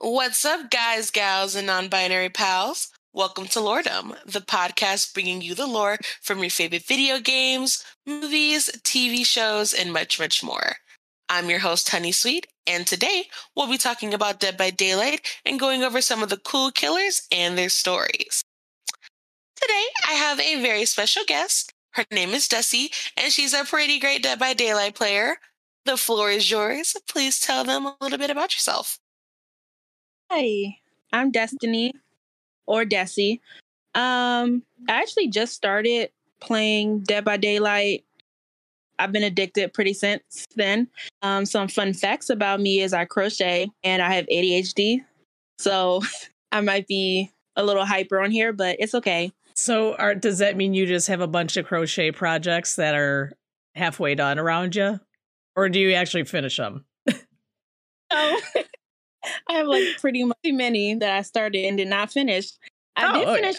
What's up, guys, gals, and non binary pals? Welcome to Lordom, the podcast bringing you the lore from your favorite video games, movies, TV shows, and much, much more. I'm your host, Honey Sweet, and today we'll be talking about Dead by Daylight and going over some of the cool killers and their stories. Today, I have a very special guest. Her name is Dusty, and she's a pretty great Dead by Daylight player. The floor is yours. Please tell them a little bit about yourself. Hi, I'm Destiny or Desi. Um, I actually just started playing Dead by Daylight. I've been addicted pretty since then. Um, some fun facts about me is I crochet and I have ADHD. So I might be a little hyper on here, but it's okay. So, are, does that mean you just have a bunch of crochet projects that are halfway done around you, or do you actually finish them? Oh, I have like pretty much many that I started and did not finish. I Oh, did okay. finish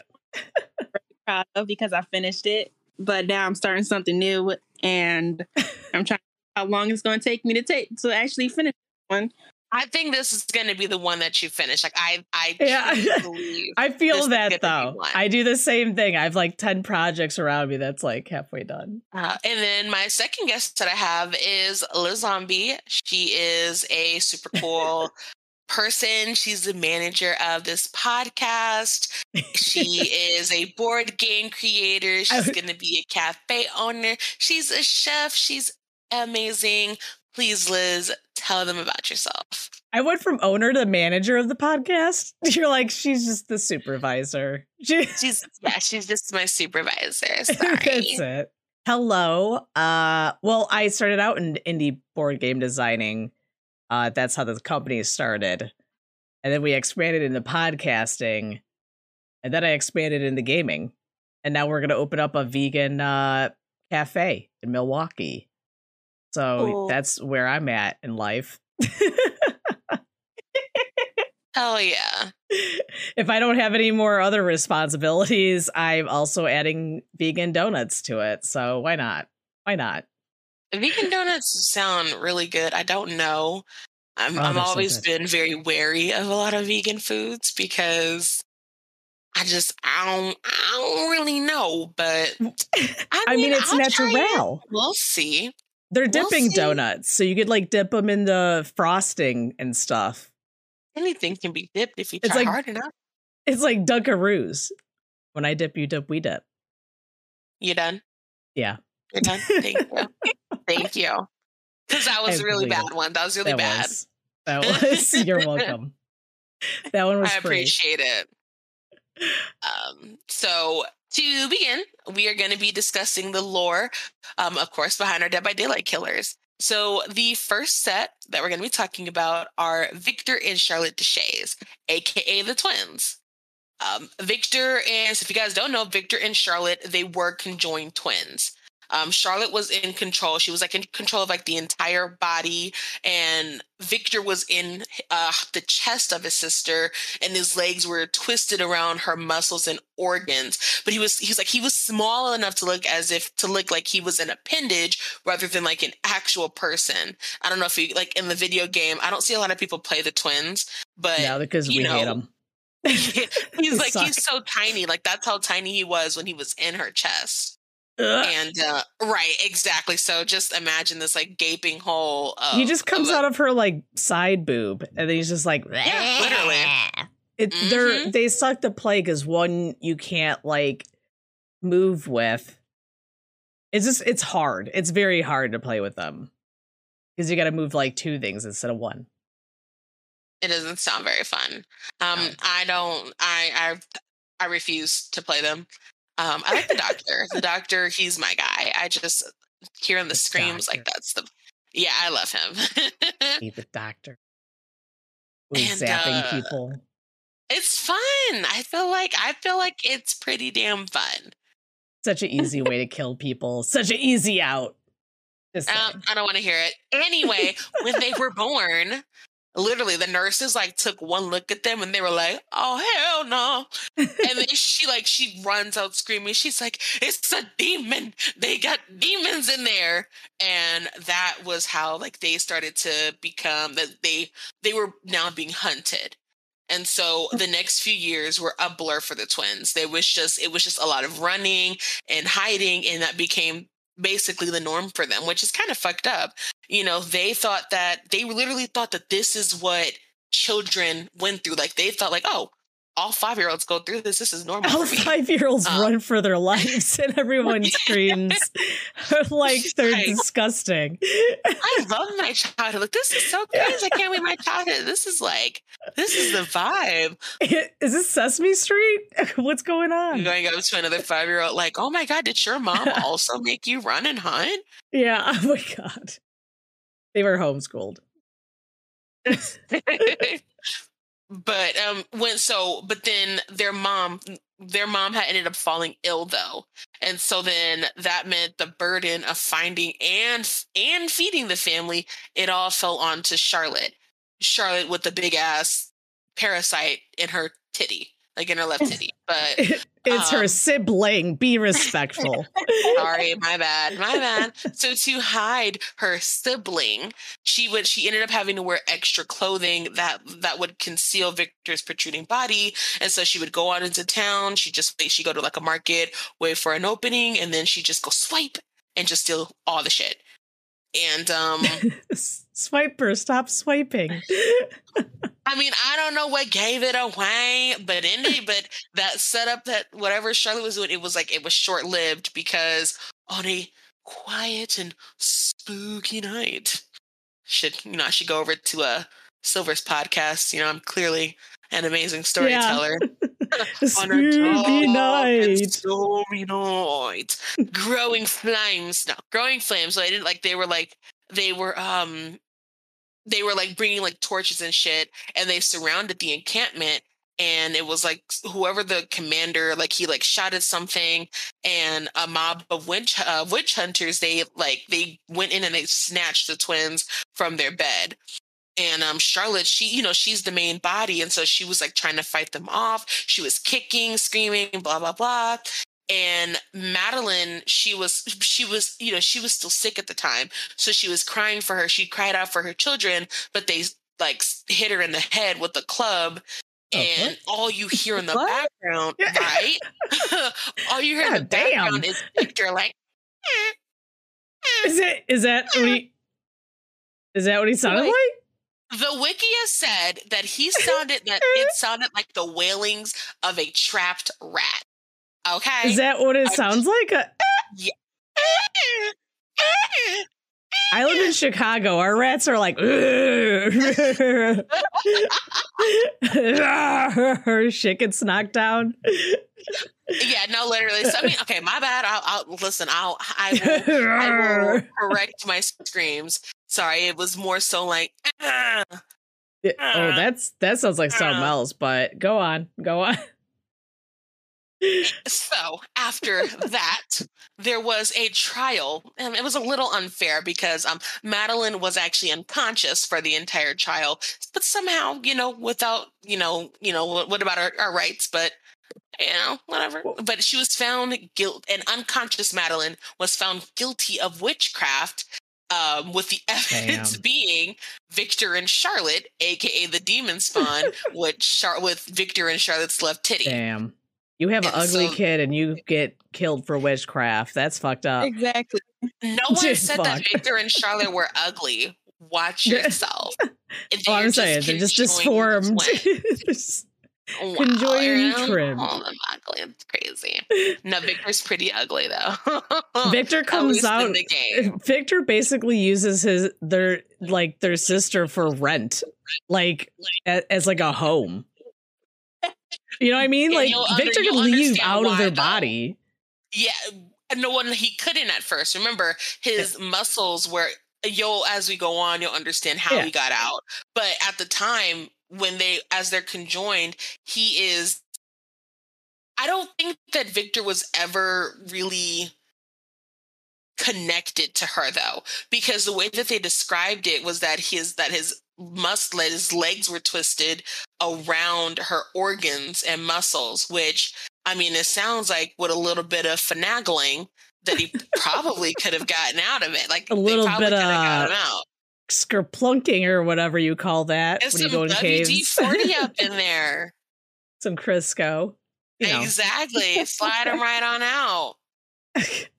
very proud of because I finished it, but now I'm starting something new and I'm trying how long it's going to take me to take to actually finish one. I think this is going to be the one that you finish. Like I, I Yeah. I feel that though. I do the same thing. I have like 10 projects around me that's like halfway done. Uh, and then my second guest that I have is Liz Zombie. She is a super cool person. She's the manager of this podcast. She is a board game creator. She's going to be a cafe owner. She's a chef. She's amazing. Please, Liz, tell them about yourself. I went from owner to manager of the podcast. You're like, she's just the supervisor. She- She's yeah, she's just my supervisor. Sorry. That's it. Hello. Uh well, I started out in indie board game designing. Uh that's how the company started. And then we expanded into podcasting. And then I expanded into gaming. And now we're going to open up a vegan uh cafe in Milwaukee. So that's where I'm at in life. Hell yeah. if I don't have any more other responsibilities, I'm also adding vegan donuts to it. So why not? Why not? Vegan donuts sound really good. I don't know. I'm Oh, I'm they're so always been very wary of a lot of vegan foods because I just I don't I don't really know, but I, I mean, it's I'll try it. natural. We'll see. They're We'll dipping donuts, so you could like dip them in the frosting and stuff. Anything can be dipped if you It's try like- hard enough. It's like Dunkaroos. When I dip, you dip, we dip. You done? Yeah, You're done. Thank you. Thank you. Because that was I a really bad it. one. That was really that bad. was. That was. You're welcome. That one was I free. appreciate it. Um, so to begin, we are going to be discussing the lore, um, of course, behind our Dead by Daylight killers. So the first set that we're going to be talking about are Victor and Charlotte Deshayes, aka the twins. Um, Victor and so if you guys don't know, Victor and Charlotte, they were conjoined twins. Um, Charlotte was in control. She was like in control of like the entire body, and Victor was in uh, the chest of his sister, and his legs were twisted around her muscles and organs. But he was he was like he was small enough to look as if to look like he was an appendage rather than like an actual person. I don't know if you like in the video game. I don't see a lot of people play the twins, but No, because you we hate know, them. he's like suck. he's so tiny. Like that's how tiny he was when he was in her chest. Ugh. And uh, right, exactly. So just imagine this like gaping hole. Of, he just comes of a- out of her like side boob, and then he's just like, Yeah, literally. It, they're Mhm. they suck to play because one you can't like move with. It's just it's hard. It's very hard to play with them because you got to move like two things instead of one. It doesn't sound very fun. Um. I don't. I I I refuse to play them. Um, I like the doctor. the doctor, he's my guy. I just hearing the The screams like that's the. Yeah, I love him. Be the doctor. Who's And, zapping uh, people. it's fun. I feel like I feel like it's pretty damn fun. Such an easy way to kill people. Such an easy out. Um. I don't want to hear it. Anyway, when they were born, literally the nurses like took one look at them and they were like, "Oh hell no!" and then she like she runs out screaming. She's like, "It's a demon! They got demons in there!" And that was how like they started to become that they they were now being hunted. And so the next few years were a blur for the twins. They was just it was just a lot of running and hiding, and that became basically the norm for them, which is kind of fucked up. You know, they thought that they literally thought that this is what children went through. Like they thought like, oh, all five year olds go through this. This is normal. All five year olds um, run for their lives and everyone screams like they're I, disgusting. I love my childhood. Like, this is so crazy. I can't wait my childhood. This is like, this is the vibe. Is this Sesame Street? What's going on? You're going up to another five year old, like, oh my God, did your mom also make you run and hunt? Yeah. Oh my God. They were homeschooled. But um when so but then their mom their mom had ended up falling ill though. And so then that meant the burden of finding and and feeding the family it all fell onto charlotte. Charlotte with the big ass parasite in her titty like in her left titty but It's um, her sibling. Be respectful. sorry, my bad. My bad. So to hide her sibling, she would she ended up having to wear extra clothing that that would conceal Victor's protruding body. And so she would go out into town. She just she go to like a market, wait for an opening, and then she just go swipe and just steal all the shit. And um Swiper, stop swiping. I mean, I don't know what gave it away, but Indy, but that setup that whatever Charlotte was doing, it was like it was short lived because on a quiet and spooky night, should you know, I should go over to a Silver's podcast. You know, I'm clearly an amazing storyteller. Yeah. spooky night. Stormy night. growing flames. No, growing flames. So I didn't like. They were like they were um they were like bringing like torches and shit and they surrounded the encampment and it was like whoever the commander like he like shot at something and a mob of witch uh, witch hunters they like they went in and they snatched the twins from their bed. And um charlotte she you know she's the main body and so she was like trying to fight them off. She was kicking screaming blah blah blah and Madeline, she was she was you know she was still sick at the time, so she was crying for her. She cried out for her children, but they like hit her in the head with a club. Okay. And all you hear in the what? background, right? all you hear God in the damn. background is Victor like. Mm, is it? Is that what mm. he? Is that what he sounded like? like? The Wikia said that he sounded that it sounded like the wailings of a trapped rat. Okay. Is that what it sounds like? A- yeah. I live in Chicago. Our rats are like, her shit gets knocked down. Yeah, no, literally. So, I mean, okay, my bad. I'll, I'll listen. I'll, I will, I will correct my screams. Sorry, it was more so like. Uh, oh, that's that sounds like something else. But go on, go on so after that, there was a trial, and it was a little unfair because um, Madeline was actually unconscious for the entire trial, but somehow, you know, without, you know, you know, what, what about our, our rights? But you know, whatever. But she was found guilt, and unconscious Madeline was found guilty of witchcraft. Um, with the evidence Damn. being Victor and Charlotte, aka the demon spawn, with Char- with Victor and Charlotte's left titty. Damn. You have an ugly so, kid and you get killed for witchcraft. That's fucked up. Exactly. No one said fuck. that Victor and Charlotte were ugly. Watch yourself. oh, I'm saying they're just disformed. wow, Conjoined trim. Oh, ugly. It's crazy. No, Victor's pretty ugly though. Victor comes out. Victor basically uses his their like their sister for rent, like as, as like a home. You know what I mean? like Victor could leave out of their though. body. Yeah, no one he couldn't at first. Remember, his yeah. muscles were you'll as we go on, you'll understand how yeah. he got out. But at the time when they as they're conjoined, he is I don't think that Victor was ever really connected to her though, because the way that they described it was that his that his muscle his legs were twisted around her organs and muscles, which I mean, it sounds like with a little bit of finagling that he probably could have gotten out of it. Like A little bit could have got of. Skerplunking or whatever you call that There's when you some go in WD caves. forty up in there. Some Crisco. You know. Exactly. Slide him right on out.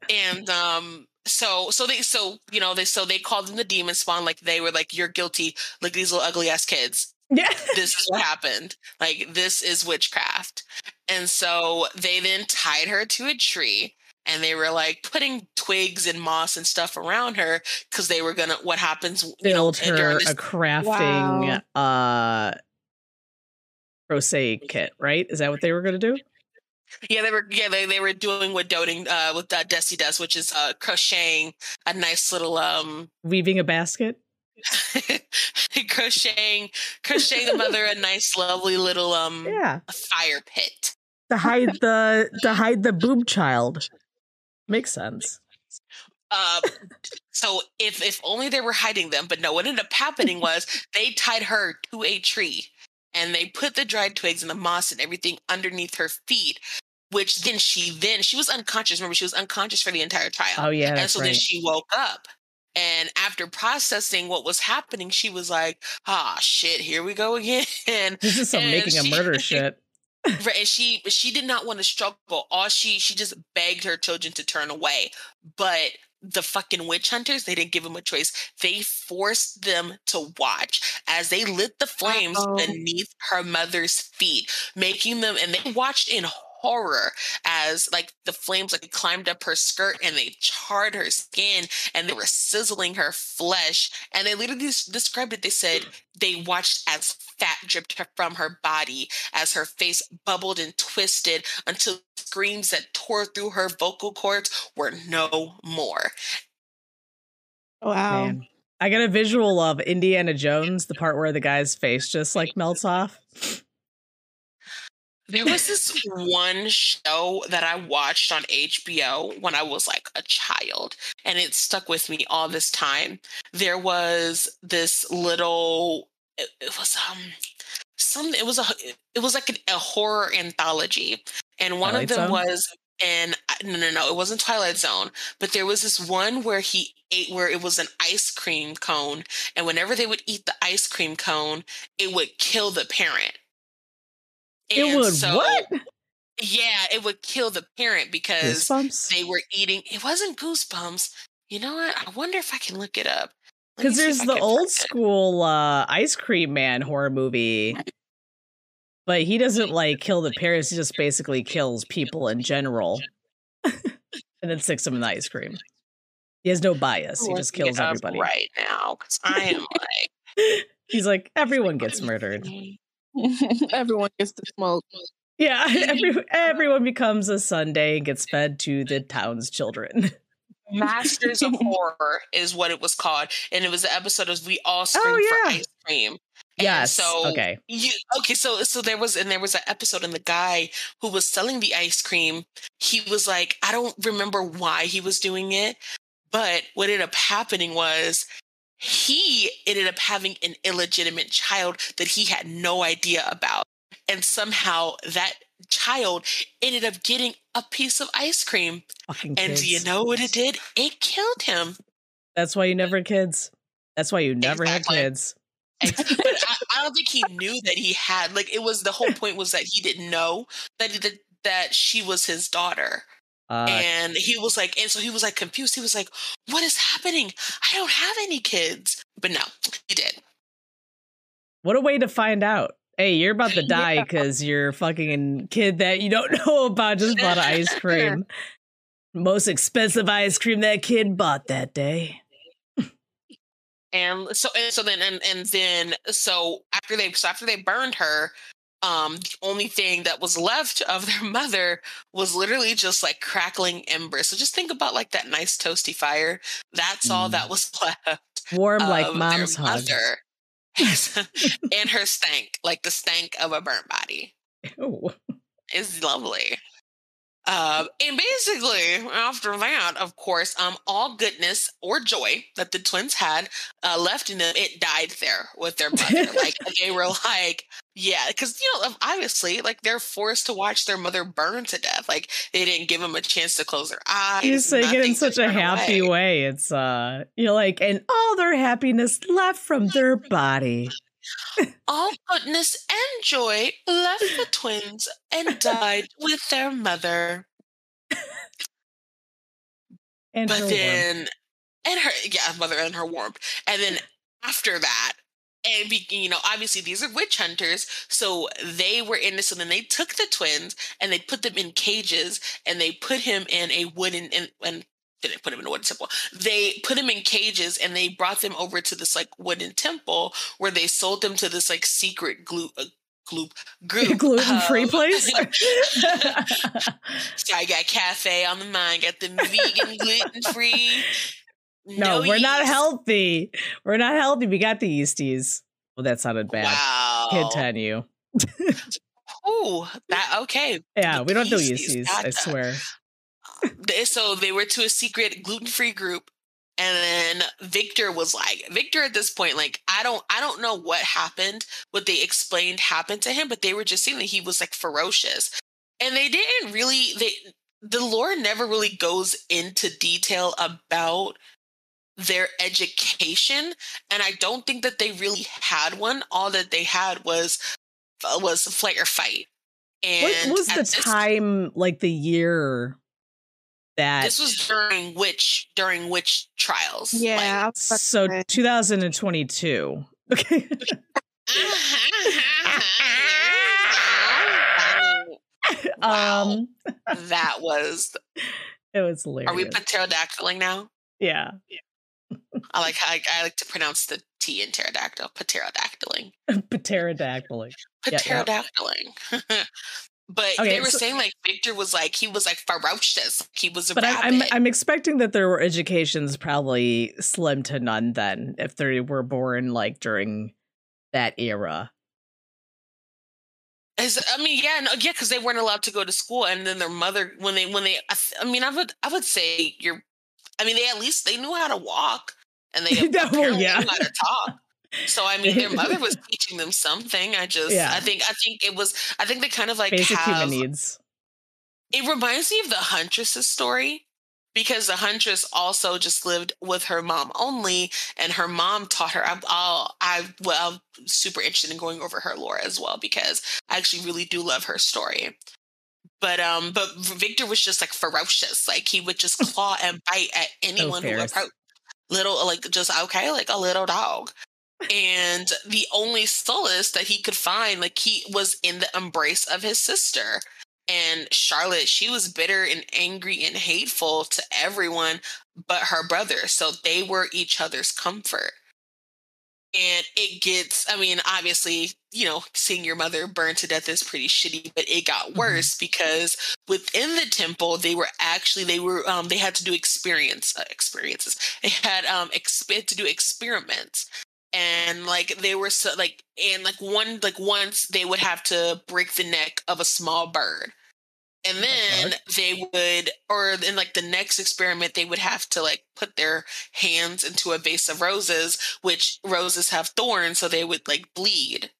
And um so so they so you know they so they called them the demon spawn like they were like you're guilty like these little ugly ass kids Yeah. this is what happened like this is witchcraft and so they then tied her to a tree and they were like putting twigs and moss and stuff around her because they were gonna what happens you know Build her this a crafting uh crochet kit, right? Is that what they were gonna do? Yeah, they were. Yeah, they, they were doing what doting uh, what uh, Desi does, which is uh, crocheting a nice little um, Weaving a basket? crocheting, crocheting the mother a nice, lovely little um Yeah. fire pit. To hide the to hide the boob child. Makes sense. Uh, so if if only they were hiding them, but no. What ended up happening was they tied her to a tree, and they put the dried twigs and the moss and everything underneath her feet. Which then she then she was unconscious. Remember, she was unconscious for the entire trial. Oh yeah, and so right. then she woke up. And after processing what was happening, she was like, ah, shit, here we go again. this is some and making a murder shit. Right, and she she did not want to struggle. All she she just begged her children to turn away. But the fucking witch hunters, they didn't give them a choice. They forced them to watch as they lit the flames Uh-oh. beneath her mother's feet, making them and they watched in horror as like the flames like climbed up her skirt and they charred her skin and they were sizzling her flesh and they literally described it they said they watched as fat dripped from her body as her face bubbled and twisted until screams that tore through her vocal cords were no more. Wow. Man. I got a visual of Indiana Jones, the part where the guy's face just like melts off. There was this one show that I watched on HBO when I was like a child, and it stuck with me all this time. There was this little, it, it was um, some, it was a, it was like an, a horror anthology, and one Twilight of them Zone? was, and no, no, no, it wasn't Twilight Zone, but there was this one where he ate, where it was an ice cream cone, and whenever they would eat the ice cream cone, it would kill the parent. It would so- what? Yeah, it would kill the parent because Goosebumps? they were eating. It wasn't goosebumps. You know what? I wonder if I can look it up. Because there's the old school uh, ice cream man horror movie. But he doesn't like kill the parents, he just basically kills people in general. and then sticks them in the ice cream. He has no bias. He just kills everybody. right now because I am like He's like, everyone gets murdered. Everyone gets to smoke. Yeah, every, everyone becomes a Sunday and gets fed to the town's children. Masters of Horror is what it was called, and it was the episode of We All oh, Scream yeah. for Ice Cream. And yes. So okay. You okay? So so there was and there was an episode, and the guy who was selling the ice cream, he was like, I don't remember why he was doing it, but what ended up happening was he ended up having an illegitimate child that he had no idea about, and somehow that child ended up getting a piece of ice cream. Fucking And kids. do you know what it did? It killed him. That's why you never had kids. That's why you never Exactly. had kids. But I, I don't think he knew that he had like it was the whole point was that he didn't know that that, that she was his daughter Uh, and he was like and so he was like confused he was like what is happening i don't have any kids but no he did what a way to find out. Hey, you're about to die because Yeah. your fucking kid that you don't know about just bought an ice cream. Most expensive ice cream that kid bought that day. and so and so then and, and then so after they so after they burned her um the only thing that was left of their mother was literally just like crackling embers so just think about like that nice toasty fire that's all Mm. that was left Warm like mom's hug. and her stank, like the stank of a burnt body, Ew. is lovely. Um, and basically, after that, of course, um, all goodness or joy that the twins had uh, left in them, it died there with their mother. like they were like, yeah, because you know, obviously, like they're forced to watch their mother burn to death. Like they didn't give them a chance to close their eyes. You say it in such a happy away. way. It's uh, you're like, and all their happiness left from their body. All goodness and joy left the twins and died with their mother. And but her then, warmth. and her, yeah, mother and her warmth. And then after that, and be, you know, obviously these are witch hunters, so they were in this. And then they took the twins and they put them in cages, and they put him in a wooden and and didn't put him in a wooden temple. They put him in cages and they brought them over to this like wooden temple where they sold them to this like secret glue. Uh, Group, group gluten free of- place. So I got cafe on the mind, got the vegan, gluten free. no, we're not healthy. We're not healthy. We got the yeasties. Well, that sounded bad. Wow. you. Oh, that okay. Yeah, The we don't do yeasties, yeasties. I swear. So they were to a secret gluten free group, and then Victor was like, Victor at this point, like I don't, I don't know what happened, what they explained happened to him, but they were just saying that he was like ferocious, and they didn't really. They the lore never really goes into detail about their education and i don't think that they really had one all that they had was was a flight or fight and What was the time, like the year that? this was during which during which trials Yeah. Like- I was about to so 2022. Okay. Wow. Um, that was it was hilarious. are we pterodactyling now yeah. i like how I, I like to pronounce the t in pterodactyl pterodactyling pterodactyling Yeah, yeah. But Okay, they were so- saying like victor was like he was like ferocious he was a But I, I'm. I'm expecting that there were education's probably slim to none then if they were born like during that era. As, I mean, yeah, no, yeah, because they weren't allowed to go to school, and then their mother, when they, when they, I, I mean, I would, I would say you're, I mean, they at least they knew how to walk, and they No, apparently yeah. knew how to talk. So I mean, their mother was teaching them something. I just, Yeah. I think, I think it was, I think they kind of like Basic have. human needs. It reminds me of the Huntress's story because the Huntress also just lived with her mom only, and her mom taught her. I'm, I'll, I, well, I'm super interested in going over her lore as well because I actually really do love her story. But um, but Victor was just like ferocious. Like he would just claw and bite at anyone who fierce. approached. Little, like just okay, like a little dog. And the only solace that he could find, like he was in the embrace of his sister. And Charlotte, she was bitter and angry and hateful to everyone but her brother. So they were each other's comfort. And it gets, I mean, obviously, you know, seeing your mother burn to death is pretty shitty, but it got Mhm. worse because within the temple, they were actually, they were, um, they had to do experience, uh, experiences. They had, um, exp- had to do experiments and like they were so like and like one like once they would have to break the neck of a small bird and then they would or in like the next experiment they would have to like put their hands into a vase of roses which roses have thorns so they would like bleed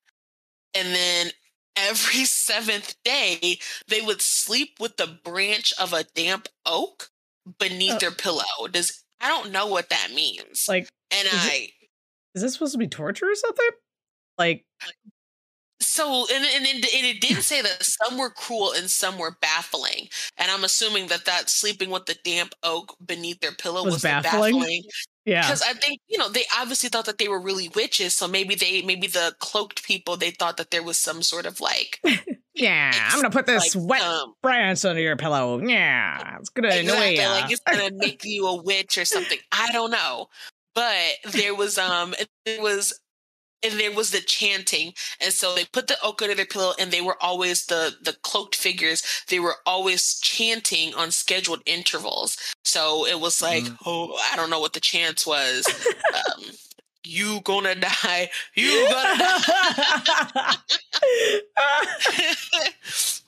and then every seventh day they would sleep with the branch of a damp oak beneath Oh. their pillow does i don't know what that means Like, and is it- i is this supposed to be torture or something? Like, So, and, and, and it did say that some were cruel and some were baffling. And I'm assuming that that sleeping with the damp oak beneath their pillow Was was, baffling? baffling. yeah. Because I think, you know, they obviously thought that they were really witches. So maybe they, maybe the cloaked people, they thought that there was some sort of like, Yeah, I'm gonna put this like wet um, branch under your pillow. Yeah, it's gonna annoy exactly, ya. like it's gonna make you a witch or something. I don't know. But there was um there was and there was the chanting and so they put the oak under their pillow and they were always the the cloaked figures they were always chanting on scheduled intervals so it was like Mm. oh i don't know what the chants was um you gonna die. You gonna die.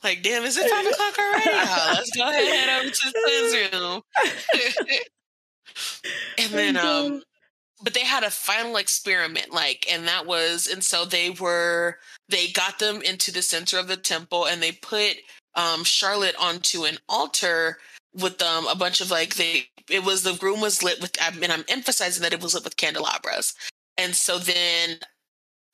like, damn, is it five o'clock already? Oh, let's go ahead and head over to the room. and then um but they had a final experiment like and that was and so they were they got them into the center of the temple and they put um charlotte onto an altar with um a bunch of like they it was the room was lit with and i'm emphasizing that it was lit with candelabras and so then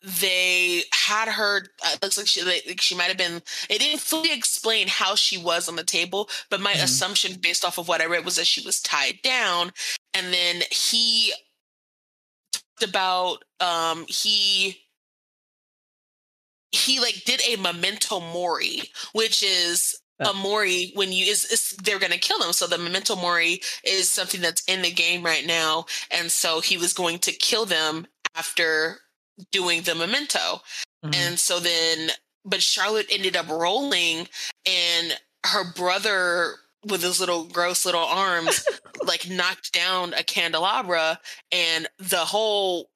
they had her uh, looks like she like she might have been it didn't fully explain how she was on the table but my Mhm. assumption based off of what i read was that she was tied down and then he about um he he like did a memento mori which is Uh. a mori when you is, is they're gonna kill them so the memento mori is something that's in the game right now and so he was going to kill them after doing the memento Mhm. and so then, but Charlotte ended up rolling, and her brother, with his little gross little arms, like knocked down a candelabra, and the whole.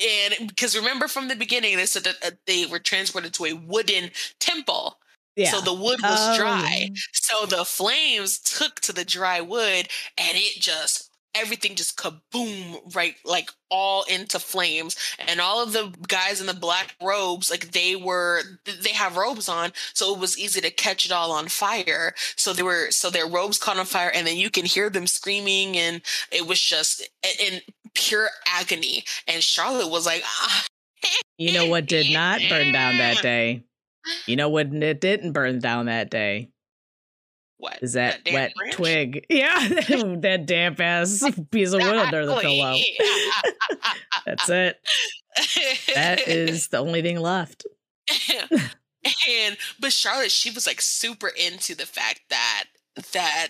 And because remember from the beginning, they said that uh, they were transported to a wooden temple. yeah. So the wood was dry. Um, So the flames took to the dry wood and it just everything just kaboom right like all into flames and all of the guys in the black robes like they were they have robes on so it was easy to catch it all on fire so they were so their robes caught on fire and then you can hear them screaming and it was just in pure agony and charlotte was like ah, you know what did not burn down that day? You know what it didn't burn down that day? What Is that, damn wet branch? twig? Yeah, that damp ass piece of wood under the pillow. That's it. That is the only thing left. and but Charlotte, she was like super into the fact that that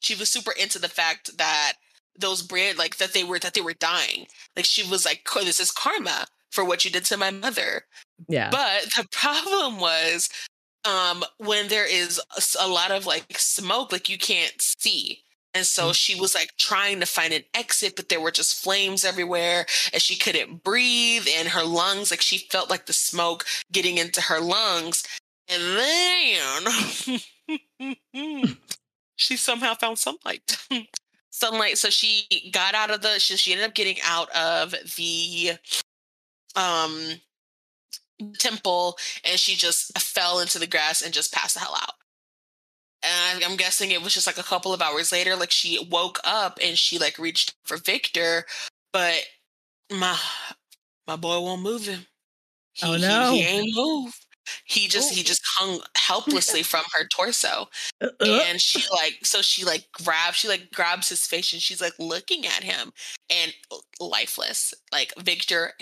she was super into the fact that those brand like that they were that they were dying. Like she was like, "Oh, "This is karma for what you did to my mother." Yeah. But the problem was um when there is a lot of like smoke, like you can't see. And so she was like trying to find an exit, but there were just flames everywhere and she couldn't breathe and her lungs, like she felt like the smoke getting into her lungs. And then she somehow found sunlight. sunlight. So she got out of the, she, she ended up getting out of the um temple and she just fell into the grass and just passed the hell out. And I'm guessing it was just like a couple of hours later, like she woke up and she like reached for Victor, but my my boy won't move him. He, Oh, he- no. he, ain't move. He just he Oh. just hung helplessly from her torso, Uh, uh, and she like so she like grabs she like grabs his face and she's like looking at him and lifeless. Like Victor,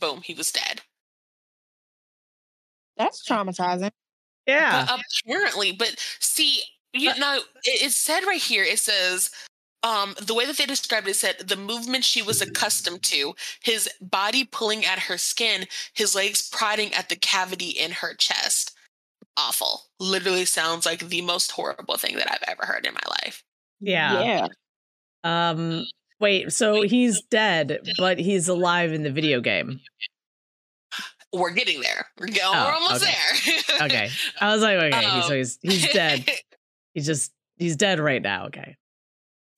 boom, he was dead. That's traumatizing. yeah. But apparently, but see, you know, it, it said right here, it says, um, the way that they described it said the movement she was accustomed to, his body pulling at her skin, his legs prodding at the cavity in her chest. Awful. Literally sounds like the most horrible thing that I've ever heard in my life. Yeah. Yeah. Um wait, so he's dead, but he's alive in the video game. We're getting there. We're, go- Oh, we're almost okay. there. Okay. I was like, okay, he's, so Um, he's he's dead. He's just he's dead right now. Okay.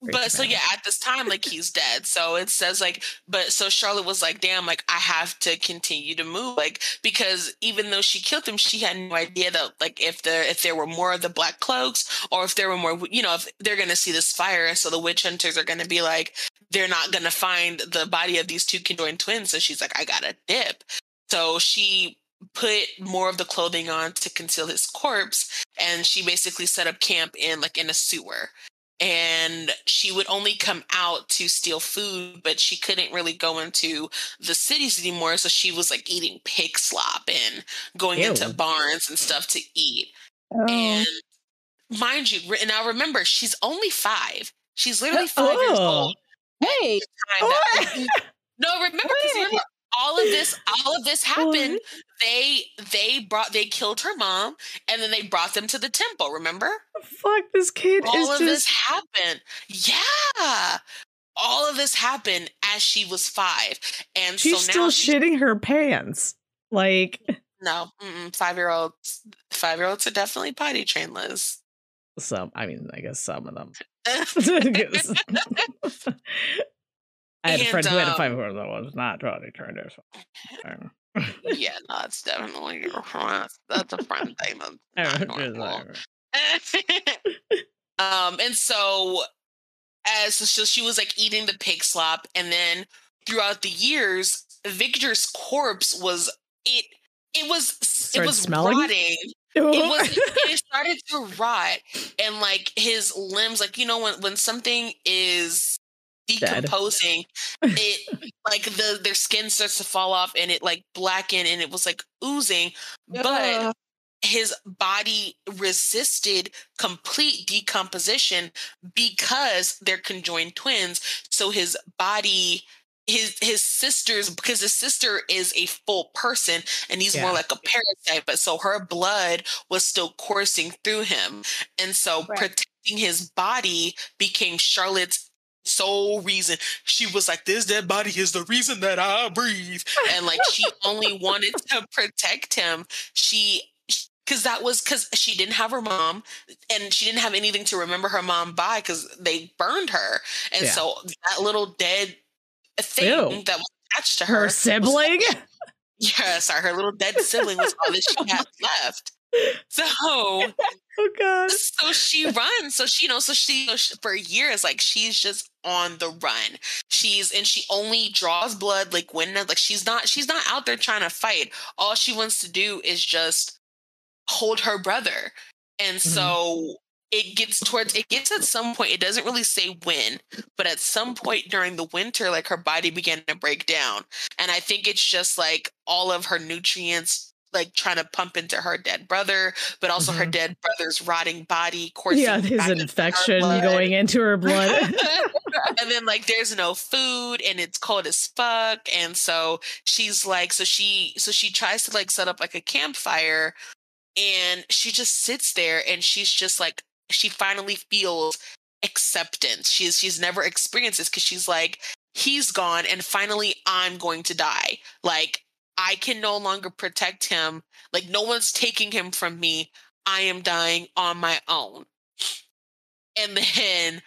Great but so yeah at this time like he's dead so it says like but so charlotte was like damn like i have to continue to move like because even though she killed him she had no idea that like if there if there were more of the black cloaks or if there were more you know if they're gonna see this fire so the witch hunters are gonna be like they're not gonna find the body of these two conjoined twins so she's like i gotta dip so she put more of the clothing on to conceal his corpse and she basically set up camp in like in a sewer. And she would only come out to steal food but she couldn't really go into the cities anymore so she was like eating pig slop and going Ew. into barns and stuff to eat. Oh. and mind you now remember she's only five. She's literally five years Oh. old hey, time that- no remember remember all of this all of this happened they they brought they killed her mom and then they brought them to the temple remember Fuck, this kid all of just this happened. Yeah. All of this happened as she was five, and She's so still she- shitting her pants. Like no five year olds. Five year olds are definitely potty trained, Liz. some, I mean, I guess some of them. yeah, I had a And, friend who had a um, five that was not totally turned her. So. no, it's definitely your friend. That's a friend thing. That's not normal. um, and so as so she was like eating the pig slop, and then throughout the years, Victor's corpse was it. It was it was smelling? rotting. It was it started to rot, and like his limbs, like you know when when something is Dead. decomposing, it like the their skin starts to fall off, and it like blacken, and it was like oozing, but his body resisted complete decomposition because they're conjoined twins so his body his his sister's because his sister is a full person and he's more like a parasite but so her blood was still coursing through him and so Right. protecting his body became charlotte's sole reason she was like this dead body is the reason that i breathe and like she only wanted to protect him she because that was because she didn't have her mom and she didn't have anything to remember her mom by because they burned her and Yeah. so that little dead thing Ew. that was attached to her, her was- sibling. yeah sorry her little dead sibling was all that she had left so oh god. so she runs. So she you know so she for years like she's just on the run. She's and she only draws blood like when like she's not she's not out there trying to fight. All she wants to do is just hold her brother. And Mhm. so it gets towards it gets at some point it doesn't really say when but at some point during the winter like her body began to break down. And i think it's just like all of her nutrients like trying to pump into her dead brother but also her Mhm. dead brother's rotting body coursing Yeah, his back into her infection going into her blood. and then like there's no food and it's cold as fuck and so she's like so she so she tries to like set up like a campfire and she just sits there and she's just like she finally feels acceptance she's she's never experienced this because she's like he's gone and finally i'm going to die like i can no longer protect him like no one's taking him from me i am dying on my own and then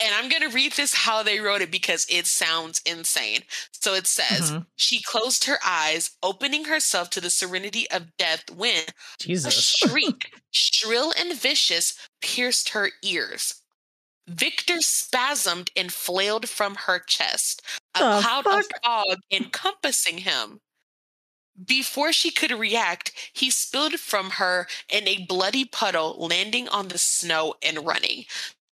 and I'm going to read this how they wrote it because it sounds insane. So it says, Mhm. She closed her eyes, opening herself to the serenity of death when a Jesus. shriek, shrill and vicious, pierced her ears. Victor spasmed and flailed from her chest, a The cloud of fog encompassing him. Before she could react, he spilled from her in a bloody puddle, landing on the snow and running.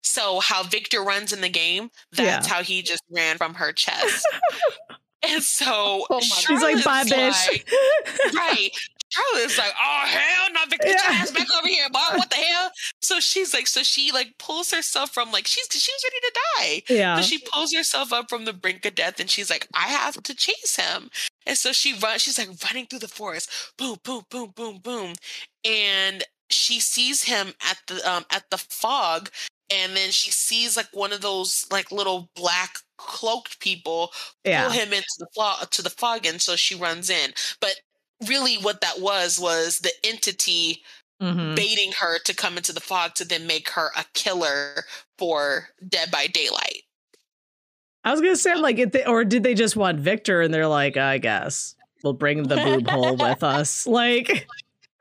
So, how Victor runs in the game, that's how he just ran from her chest. and so, Oh She's like, bye, bitch. like- right. Charlotte's like, oh hell, not Victor, get your Yeah. ass back over here, boy. What the hell? So she's like, so she like pulls herself from like she's she's ready to die. yeah. So she pulls herself up from the brink of death and she's like, I have to chase him. And so she runs, she's like running through the forest, boom, boom, boom, boom, boom. And she sees him at the um at the fog, and then she sees like one of those like little black cloaked people yeah. pull him into the fog to the fog and so she runs in. But really what that was was the entity Mhm. baiting her to come into the fog to then make her a killer for Dead by Daylight. I was gonna say, like, they, or did they just want Victor and they're like, I guess we'll bring the boob hole with us? Like,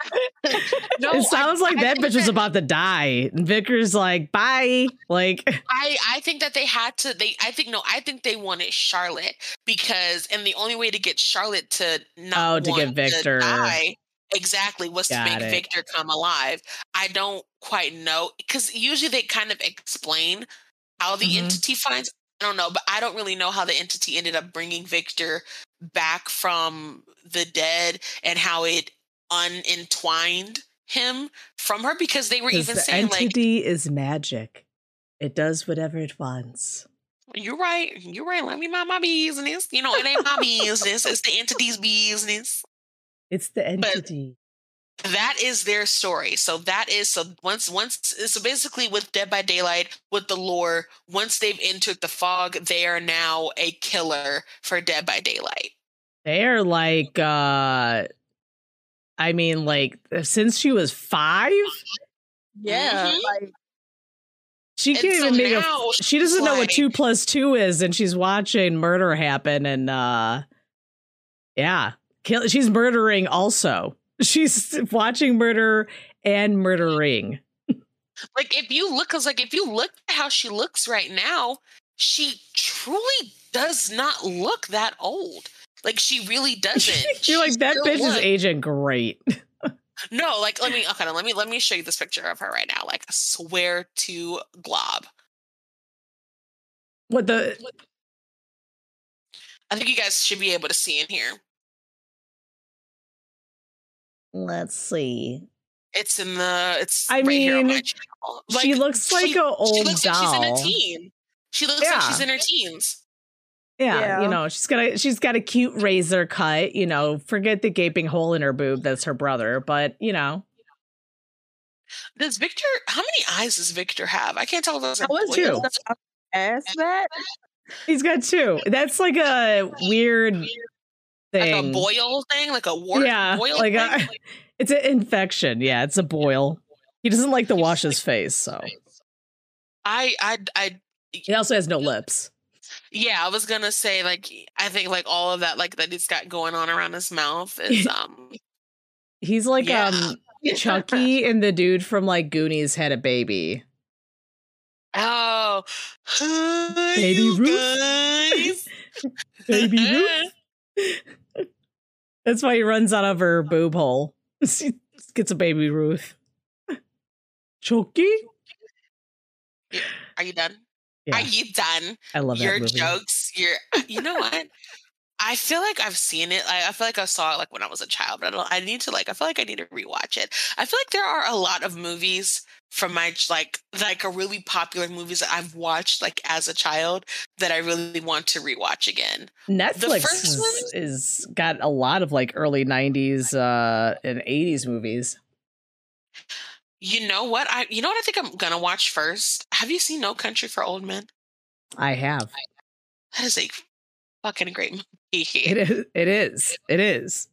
No, it sounds I- like I that bitch was about to die. And Victor's like, bye. Like, I I think that they had to they I think no I think they wanted Charlotte because and the only way to get Charlotte to not Oh, to get Victor. die exactly was to make it. Victor come alive. I don't quite know because usually they kind of explain how the Mhm. entity finds. I don't know, but I don't really know how the entity ended up bringing Victor back from the dead and how it unentwined him from her because they were even the saying like entity is magic. It does whatever it wants. You're right. You're right. Let me mind my business. You know, it ain't my business. It's the entity's business. It's the entity. that is their story. So that is so once once so basically with Dead by Daylight with the lore, once they've entered the fog, they are now a killer for Dead by Daylight. They are like uh I mean like since she was 5, Yeah. Mhm. Like she can't so even make a she doesn't know what 2 plus 2 is and she's watching murder happen and uh yeah, kill she's murdering also. She's watching murder and murdering. Like if you look, cause like if you look at how she looks right now, she truly does not look that old. Like she really doesn't. You're like that bitch is looks- aging great. No, like let me okay, let me let me show you this picture of her right now. Like I swear to glob. What the I think you guys should be able to see in here. Let's see. It's in the it's I right here on my mean, channel. she looks like she- a old she looks doll. like she's in a teen. She looks like she's in her teens. Yeah, Yeah. you know, she's got a she's got a cute razor cut, you know, forget the gaping hole in her boob that's her brother, but you know. Does Victor how many eyes does Victor have? I can't tell if those I are was Two. just about to ask that. He's got two. That's like a weird thing. like a boil thing, like a wart yeah, boil like thing. a, it's an infection. Yeah, it's a boil. He doesn't like to wash his face, so I I I he also has no lips. Yeah, I was gonna say like I think like all of that like that he's got going on around his mouth is um He's like Yeah. um Chucky and the dude from like Goonies had a baby. oh hi, Baby Ruth? Baby Ruth. That's why he runs out of her boob hole. She gets a baby Ruth. Chucky? Are you done? Yeah, Are you done? I love your movie. jokes, your you know what? I feel like I've seen it. I, I feel like I saw it like when I was a child, but I don't I need to like I feel like I need to rewatch it. I feel like there are a lot of movies from my like like a really popular movies that I've watched like as a child that I really want to rewatch again. Netflix first is, one- is got a lot of like early '90s uh and '80s movies. You know what? I you know what I think I'm gonna watch first? Have you seen No Country for Old Men? I have. That is a fucking great movie. It is. It is. It is.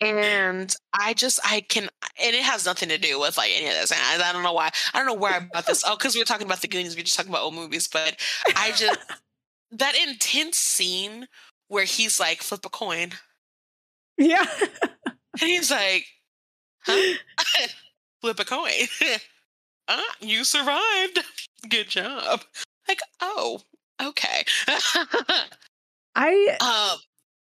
and I just I can and it has nothing to do with like any of this. And I, I don't know why. I don't know where I brought this. Oh, because we were talking about the Goonies. We are just talking about old movies, but I just that intense scene where he's like flip a coin Yeah. and he's like, huh? flip a coin. ah, you survived. Good job. Like, oh, okay. I um,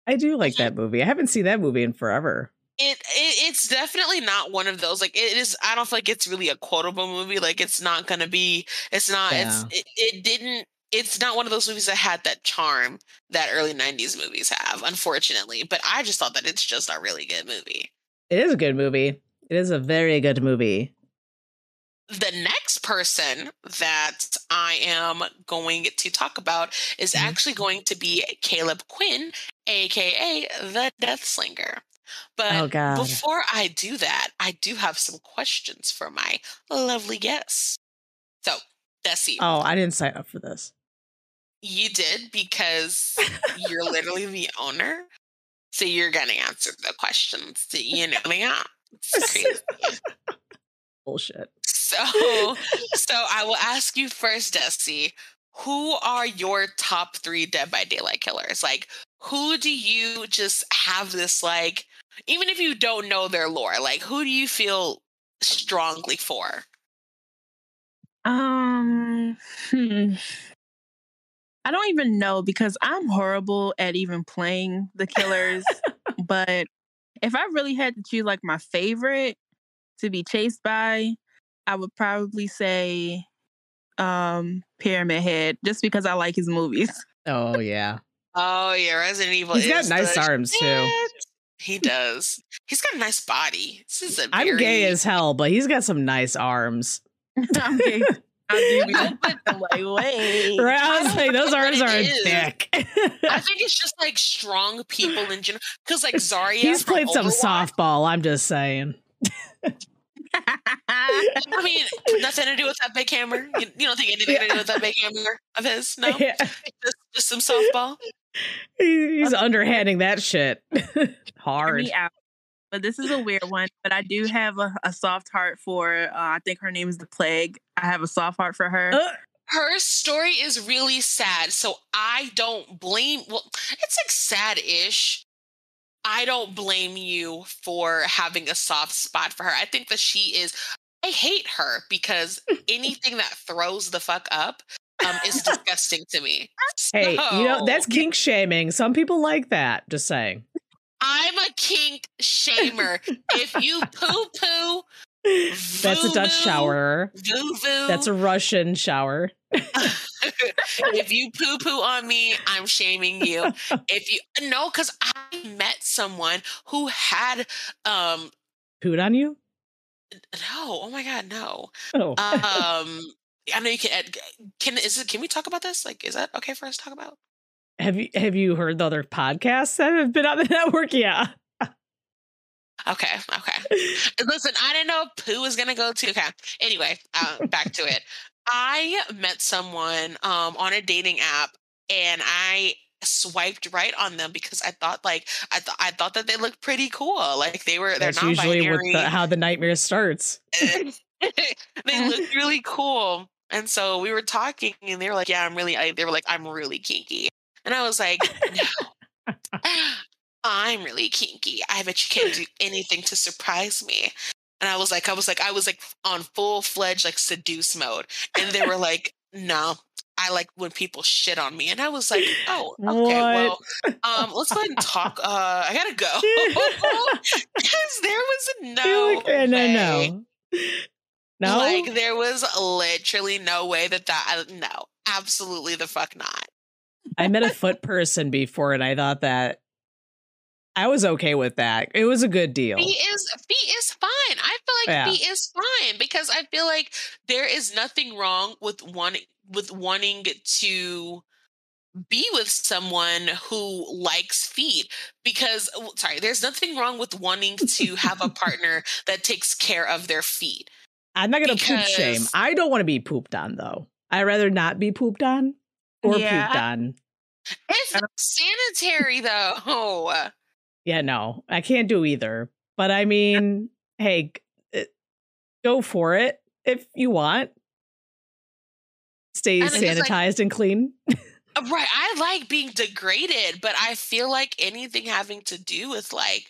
I do like that movie. I haven't seen that movie in forever. it, it it's definitely not one of those like it is i don't feel like it's really a quotable movie like it's not gonna be it's not it's it, it didn't it's not one of those movies that had that charm that early 90s movies have unfortunately but i just thought that it's just a really good movie It is a good movie. It is a very good movie. the next person that i am going to talk about is Mhm. actually going to be caleb quinn aka the death slinger but Oh. Before I do that, I do have some questions for my lovely guests. So, Desi, Oh, I didn't sign up for this. you did because you're literally the owner. So you're gonna answer the questions. You know me. It's crazy. Bullshit. So, so I will ask you first, Desi. Who are your top three Dead by Daylight killers? Like, who do you just have this like? Even if you don't know their lore, like, who do you feel strongly for? Um, hmm. I don't even know because I'm horrible at even playing the killers. but if I really had to choose like my favorite to be chased by, I would probably say um Pyramid Head just because I like his movies. Oh yeah. Oh yeah, Resident Evil. He's got nice the arms too. He does. He's got a nice body. This is a I'm gay as hell, but he's got some nice arms. I'm gay. I like, wait. Right? I was like, those arms are thick. I think it's just like strong people in general. Because like Zarya, He's played some Overwatch- softball. I'm just saying. I mean, nothing to do with that big hammer. You, you don't think anything to do with that big hammer of his? No, Yeah. just, just some softball. He- He's underhanding that shit hard. me out. But this is a weird one. But I do have a, a soft heart for. Uh, I think her name is the Plague. I have a soft heart for her. Uh, Her story is really sad, so I don't blame. Well, it's like sad-ish. I don't blame you for having a soft spot for her. I think that she is. I hate her because anything that throws the fuck up um, is disgusting to me. hey, you know that's kink shaming. Some people like that. Just saying. I'm a kink shamer. if you poo poo, That's a Dutch Voo-voo. shower. voo voo, That's a Russian shower. if you poo poo on me, I'm shaming you. If you no, because I met someone who had um Poot on you? no, oh my god, no. Oh. Um I know you can can is it can we talk about this? Like is that okay for us to talk about? Have you have you heard the other podcasts that have been on the network? Yeah. Okay, okay. Listen, I didn't know who was gonna go to. Okay. Anyway, uh, back to it. I met someone um, on a dating app, and I swiped right on them because I thought like I thought I thought that they looked pretty cool. Like they were they're That's not usually with the, how the nightmare starts. they looked really cool, and so we were talking, and they were like, "Yeah, I'm really." I, they were like, "I'm really kinky," and I was like, "No." I'm really kinky. I bet you can't do anything to surprise me. And I was like, I was like, I was like on full fledged like seduce mode. And they were like, no, I like when people shit on me. And I was like, oh, okay, well, um, let's go ahead and talk. Uh, I gotta go. Because there was no, like, no, way. no. No. Like there was literally no way that that no, absolutely the fuck not. I met a foot person before and I thought that I was okay with that. It was a good deal. Fee is fee is fine. I feel like Yeah. fee is fine because I feel like there is nothing wrong with wanting with wanting to be with someone who likes feet because sorry there's nothing wrong with wanting to have a partner that takes care of their feet I'm not going to poop shame. I don't want to be pooped on though. I'd rather not be pooped on or Yeah. pooped on. It's not sanitary though Yeah, no, I can't do either. But I mean, hey, uh, go for it if you want. Stay it's like- sanitized and clean. Uh, Right. I like being degraded, but I feel like anything having to do with like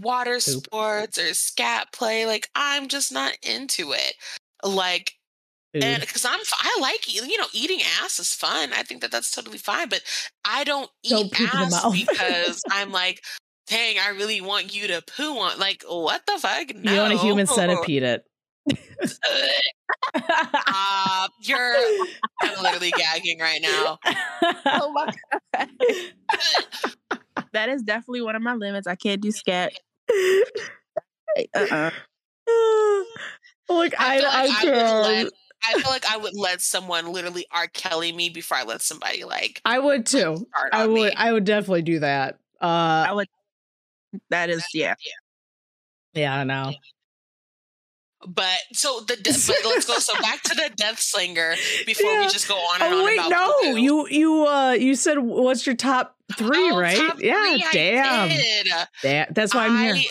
water Poop. sports or scat play, like I'm just not into it. Like, And because I'm, I like, you know, eating ass is fun. I think that that's totally fine, but I don't eat Don't poop in the ass because I'm like, dang, I really want you to poo on. Like, what the fuck? No. You want a human centipede it. Uh, you're, I'm literally gagging right now. Oh my god. that is definitely one of my limits. I can't do scat. Uh-uh. Like I I, like I, I let I feel like I would let someone literally R. Kelly me before I let somebody like I would too. start I would. me. I would definitely do that. Uh, I would. That is yeah. yeah, I know. But so the de- but let's go so back to the death slinger before Yeah. we just go on and Oh on wait, about no, poo-poo. you you uh you said what's your top three, Oh, right? top yeah, three, I damn, did. damn. That's why I'm here.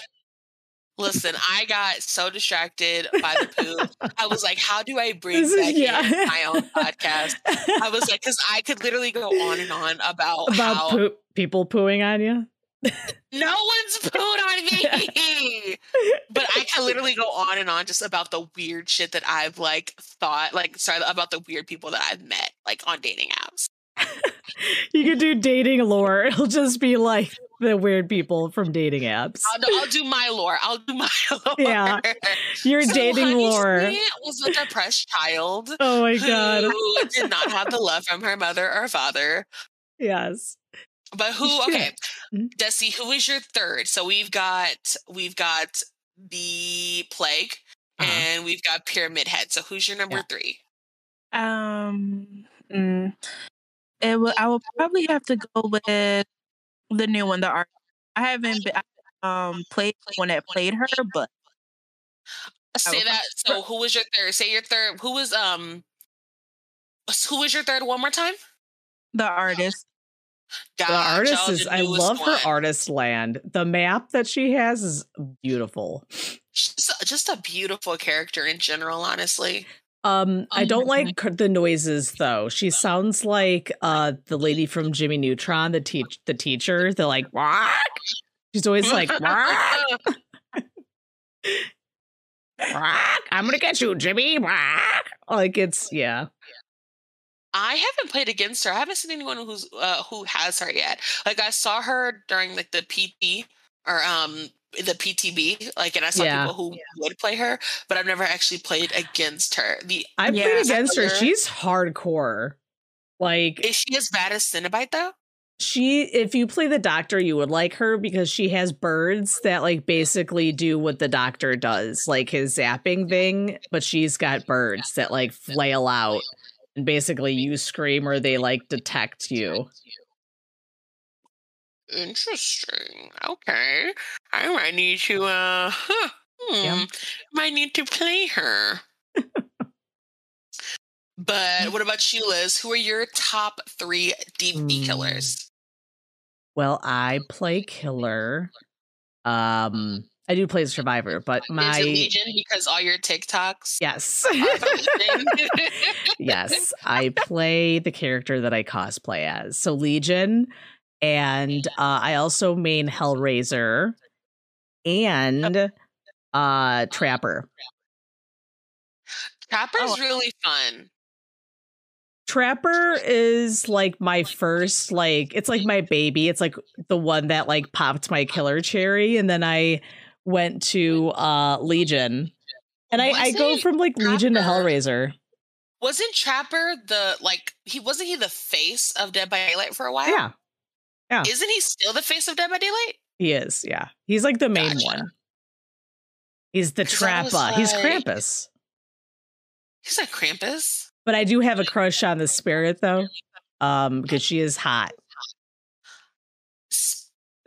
Listen, I got so distracted by the poo. I was like, how do I bring This is- back yeah. in my own podcast? I was like, because I could literally go on and on about, about how poo- people pooing on you. no one's pooed on me. but I can literally go on and on just about the weird shit that I've like thought, like sorry, about the weird people that I've met, like on dating apps. You could do dating lore. It'll just be like the weird people from dating apps. I'll, do- I'll do my lore. I'll do my lore. Yeah. Your So dating Honey lore. Was a depressed child Oh my god. who did not have the love from her mother or father. Yes. But who? Okay, Mhm. Desi, who is your third? So we've got we've got the plague Uh-huh. and we've got pyramid head. So who's your number Yeah. three? Um, mm, it will. I will probably have to go with the new one, the art. I haven't been, um played one that played her, but Say that. So, who was your third? Say your third. Who was um? Who was your third? One more time. the artist. The Gotcha, artist the is I newest love her artist land. The map that she has is beautiful. Just, just a beautiful character in general, honestly. Um, I don't like the noises though. She sounds like uh the lady from Jimmy Neutron, the teach the teacher. They're like, "Whack." She's always like, "Whack, whack. I'm gonna get you, Jimmy. Whack." Like it's yeah. I haven't played against her. I haven't seen anyone who's uh, who has her yet. Like I saw her during like the PT or um the PTB, like, and I saw Yeah. people who would play her, but I've never actually played against her. The I Yeah, played against her. her. She's hardcore. Like is she as bad as Cinnabite though? she if you play the doctor you would like her because she has birds that like basically do what the doctor does like his zapping thing but she's got birds that like flail out and basically you scream or they like detect you Interesting. Okay, I might need to. uh huh, hmm, Yeah. Might need to play her. but what about you, Liz? Who are your top three Hmm. killers? well i play killer um i do play the survivor but my Legion because all your TikToks yes yes i play the character that i cosplay as so legion and uh, i also main hellraiser and uh trapper Trapper's Oh. really fun. trapper is like my first like it's like my baby it's like the one that like popped my killer cherry and then i went to uh legion and i i go from like legion to hellraiser Wasn't Trapper the like he wasn't he the face of Dead by Daylight for a while? yeah yeah. Isn't he still the face of Dead by Daylight? He is yeah he's like the main Gotcha. one he's the was trapper he's like- krampus He's like Krampus. But I do have a crush on the spirit though. Um, because she is hot.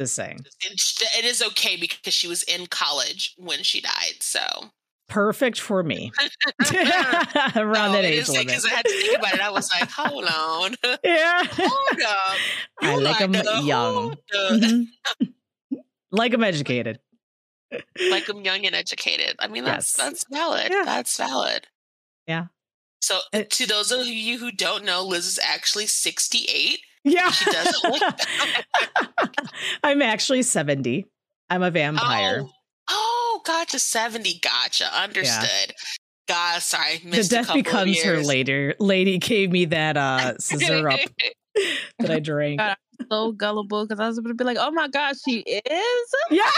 Just saying. It is okay because she was in college when she died. So Perfect for me. Around that age limit. because I had to think about it. I was like, hold on, Yeah. hold up. I like like 'em to young. Mhm. Like I'm educated. like I'm young and educated. I mean, that's Yes. that's valid. Yeah. That's valid. Yeah. So, It- to those of you who don't know, Liz is actually 68. Yeah. She doesn't look I'm actually 70. I'm a vampire. Oh, oh, gotcha. 70. Gotcha. Understood. God, sorry. the death becomes her later. Lady gave me that uh syrup that I drank. God. So gullible because I was going to be like, oh my God, she is. Yeah.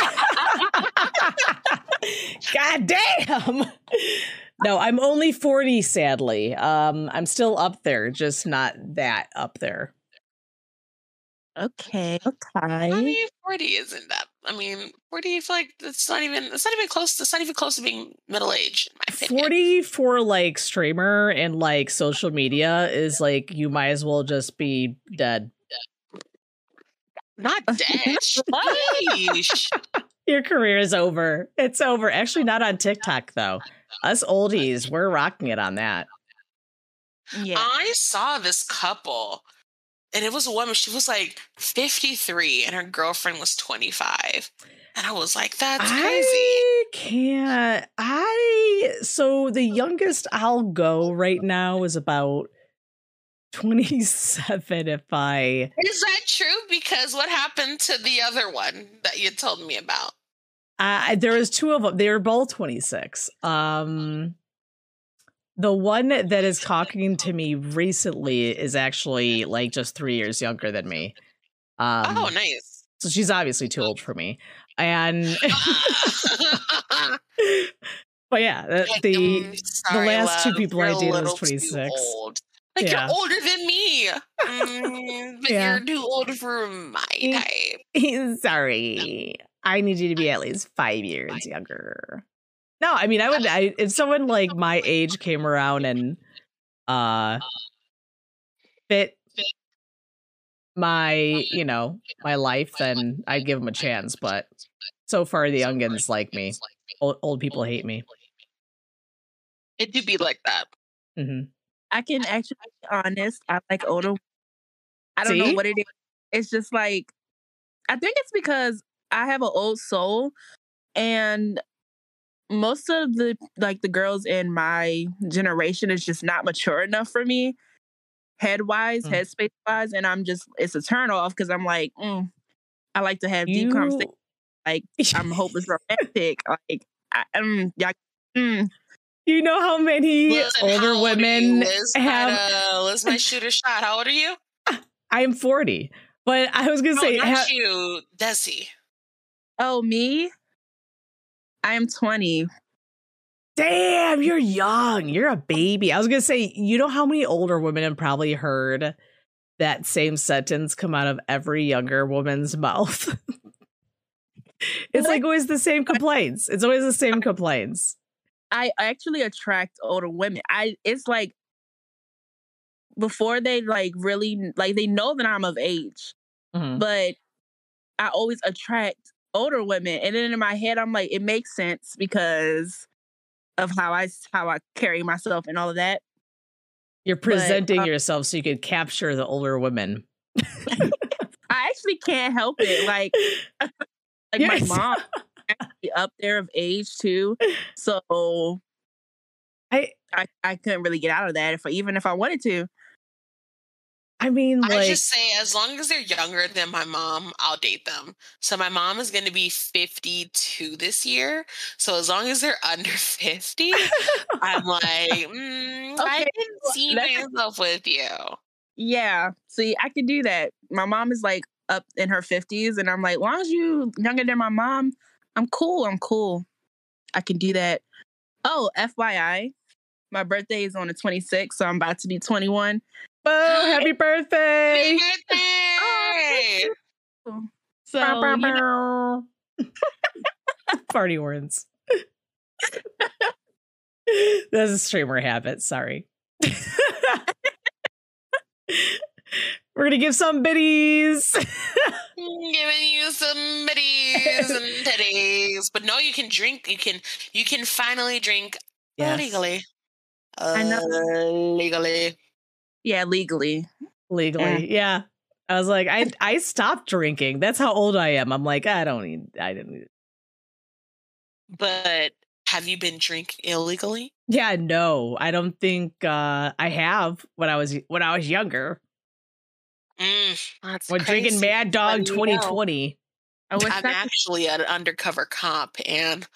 God damn. No, I'm only 40, sadly. Um, I'm still up there, just not that up there. Okay. I Okay. mean, 40 isn't that. I mean, 40, I feel like it's not even, it's not even close. It's not even close to being middle age, in my opinion. 40 for like streamer and like social media is like you might as well just be dead. Not dead. Your career is over. It's over. Actually, not on TikTok though. Us oldies, we're rocking it on that. Yeah. I saw this couple, and it was a woman. She was like 53, and her girlfriend was 25. And I was like, that's crazy. I can't. I so the youngest I'll go right now is about 27 if I Is that true? Because what happened to the other one that you told me about? I there was two of them. They were both 26. Um the one that is talking to me recently is actually like just 3 years younger than me. Um oh, nice. so she's obviously too old for me. And but yeah, the, the I'm last two people I you're dated was little too 26. Like Yeah. you're older than me, Mm, but Yeah. you're too old for my type. Sorry. I need you to be at least five years younger. No, I mean, I would, I, if someone like my age came around and uh fit my you know my life then i'd give them a chance but so far the youngins like me old, old people hate me It do be like that. hmm I can actually be honest. I like older. I don't know what it is. It's just like I think it's because I have an old soul, and most of the like the girls in my generation is just not mature enough for me, head wise, Mm. headspace wise, and I'm just it's a turn off because I'm like, mm, I like to have deep you conversations. Like, I'm hopeless romantic. Like, I, um, yeah, mm, you know how many Listen, older old are you? women Liz might, have uh, Liz might shoot a shot. How old are you? i'm 40 but i was gonna No, say not ha- you, Desi. oh me, I am 20. Damn, you're young. You're a baby. I was gonna say, you know how many older women have probably heard that same sentence come out of every younger woman's mouth. it's like always the same complaints. It's always the same complaints. I actually attract older women. I it's like before they like really like they know that I'm of age, Mhm. but I always attract older women. And then in my head I'm like it makes sense because of how I how I carry myself and all of that. You're presenting uh, yourself so you could capture the older women. I actually can't help it. Like like my mom actually up there of age too. So I I, I couldn't really get out of that if I, even if I wanted to. I mean I like just say, as long as they're younger than my mom, I'll date them. So my mom is going to be 52 this year. So as long as they're under 50, I'm like, mm, I can see myself with you. Yeah. See, I could do that. My mom is like up in her 50s, and I'm like, long as you younger than my mom, I'm cool. I'm cool. I can do that. Oh, FYI, my birthday is on the 26th, so I'm about to be 21. oh, happy birthday. Happy birthday! Oh, so, you know, Party horns. That's a streamer habit. Sorry. We're gonna give some biddies. Giving you some bitties and titties. But no, you can drink. You can you can finally drink Yes. legally. I. Uh, legally. yeah, legally. legally. Yeah. I was like, I I stopped drinking. That's how old I am. I'm like, I don't need. I didn't. Need. But have you been drinking illegally? Yeah, no, I don't think uh I have when I was when I was younger. Mm, that's When drinking. Mad Dog Letting you know. 2020. I wish I'm I could- actually an undercover cop, and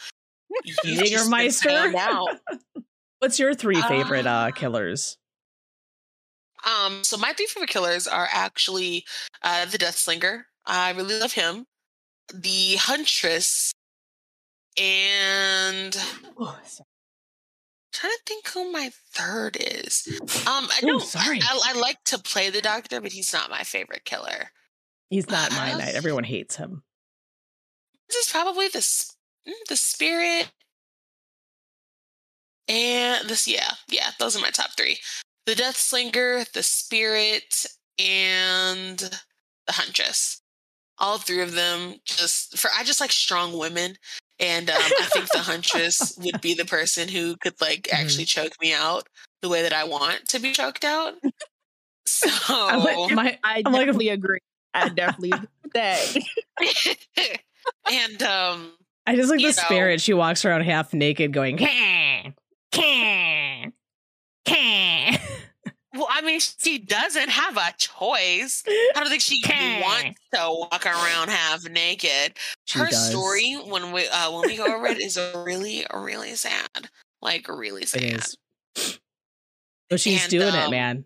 Jägermeister? What's your three favorite uh Uh, killers? Um, so my three favorite killers are actually uh, the Death Slinger. I really love him. The Huntress, and trying to think who my third is. Um, I Ooh, don't. sorry. I, I like to play the Doctor, but he's not my favorite killer. He's not my uh, night. Everyone hates him. This is probably the mm, the Spirit, and this. Yeah, yeah. Those are my top three: the Death Slinger, the Spirit, and the Huntress. All three of them just for I just like strong women. And um, I think the Huntress would be the person who could like Mm-hmm. actually choke me out the way that I want to be choked out. So I'm like, my, I I'm like definitely agree. I definitely agree that. and um I just like the know. spirit. She walks around half naked, going, can can kah." Well I mean she doesn't have a choice. I don't think she Okay. wants to walk around half naked. Her story when we uh when we go over it is really really sad. Like really sad. is. But she's And, doing it, um, man.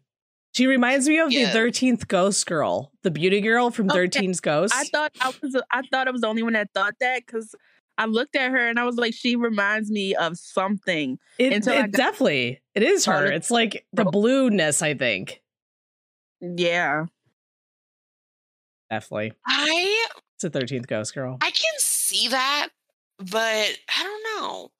She reminds me of yeah. the thirteenth Ghost Girl, the beauty girl from Okay. Thirteenth Ghost. I thought I was I thought I was the only one that thought that because I looked at her and I was like, she reminds me of something. it, until it got- definitely it is her. It's like the blueness. I think Yeah. definitely I it's a Thirteenth Ghost Girl. I can see that, but I don't know.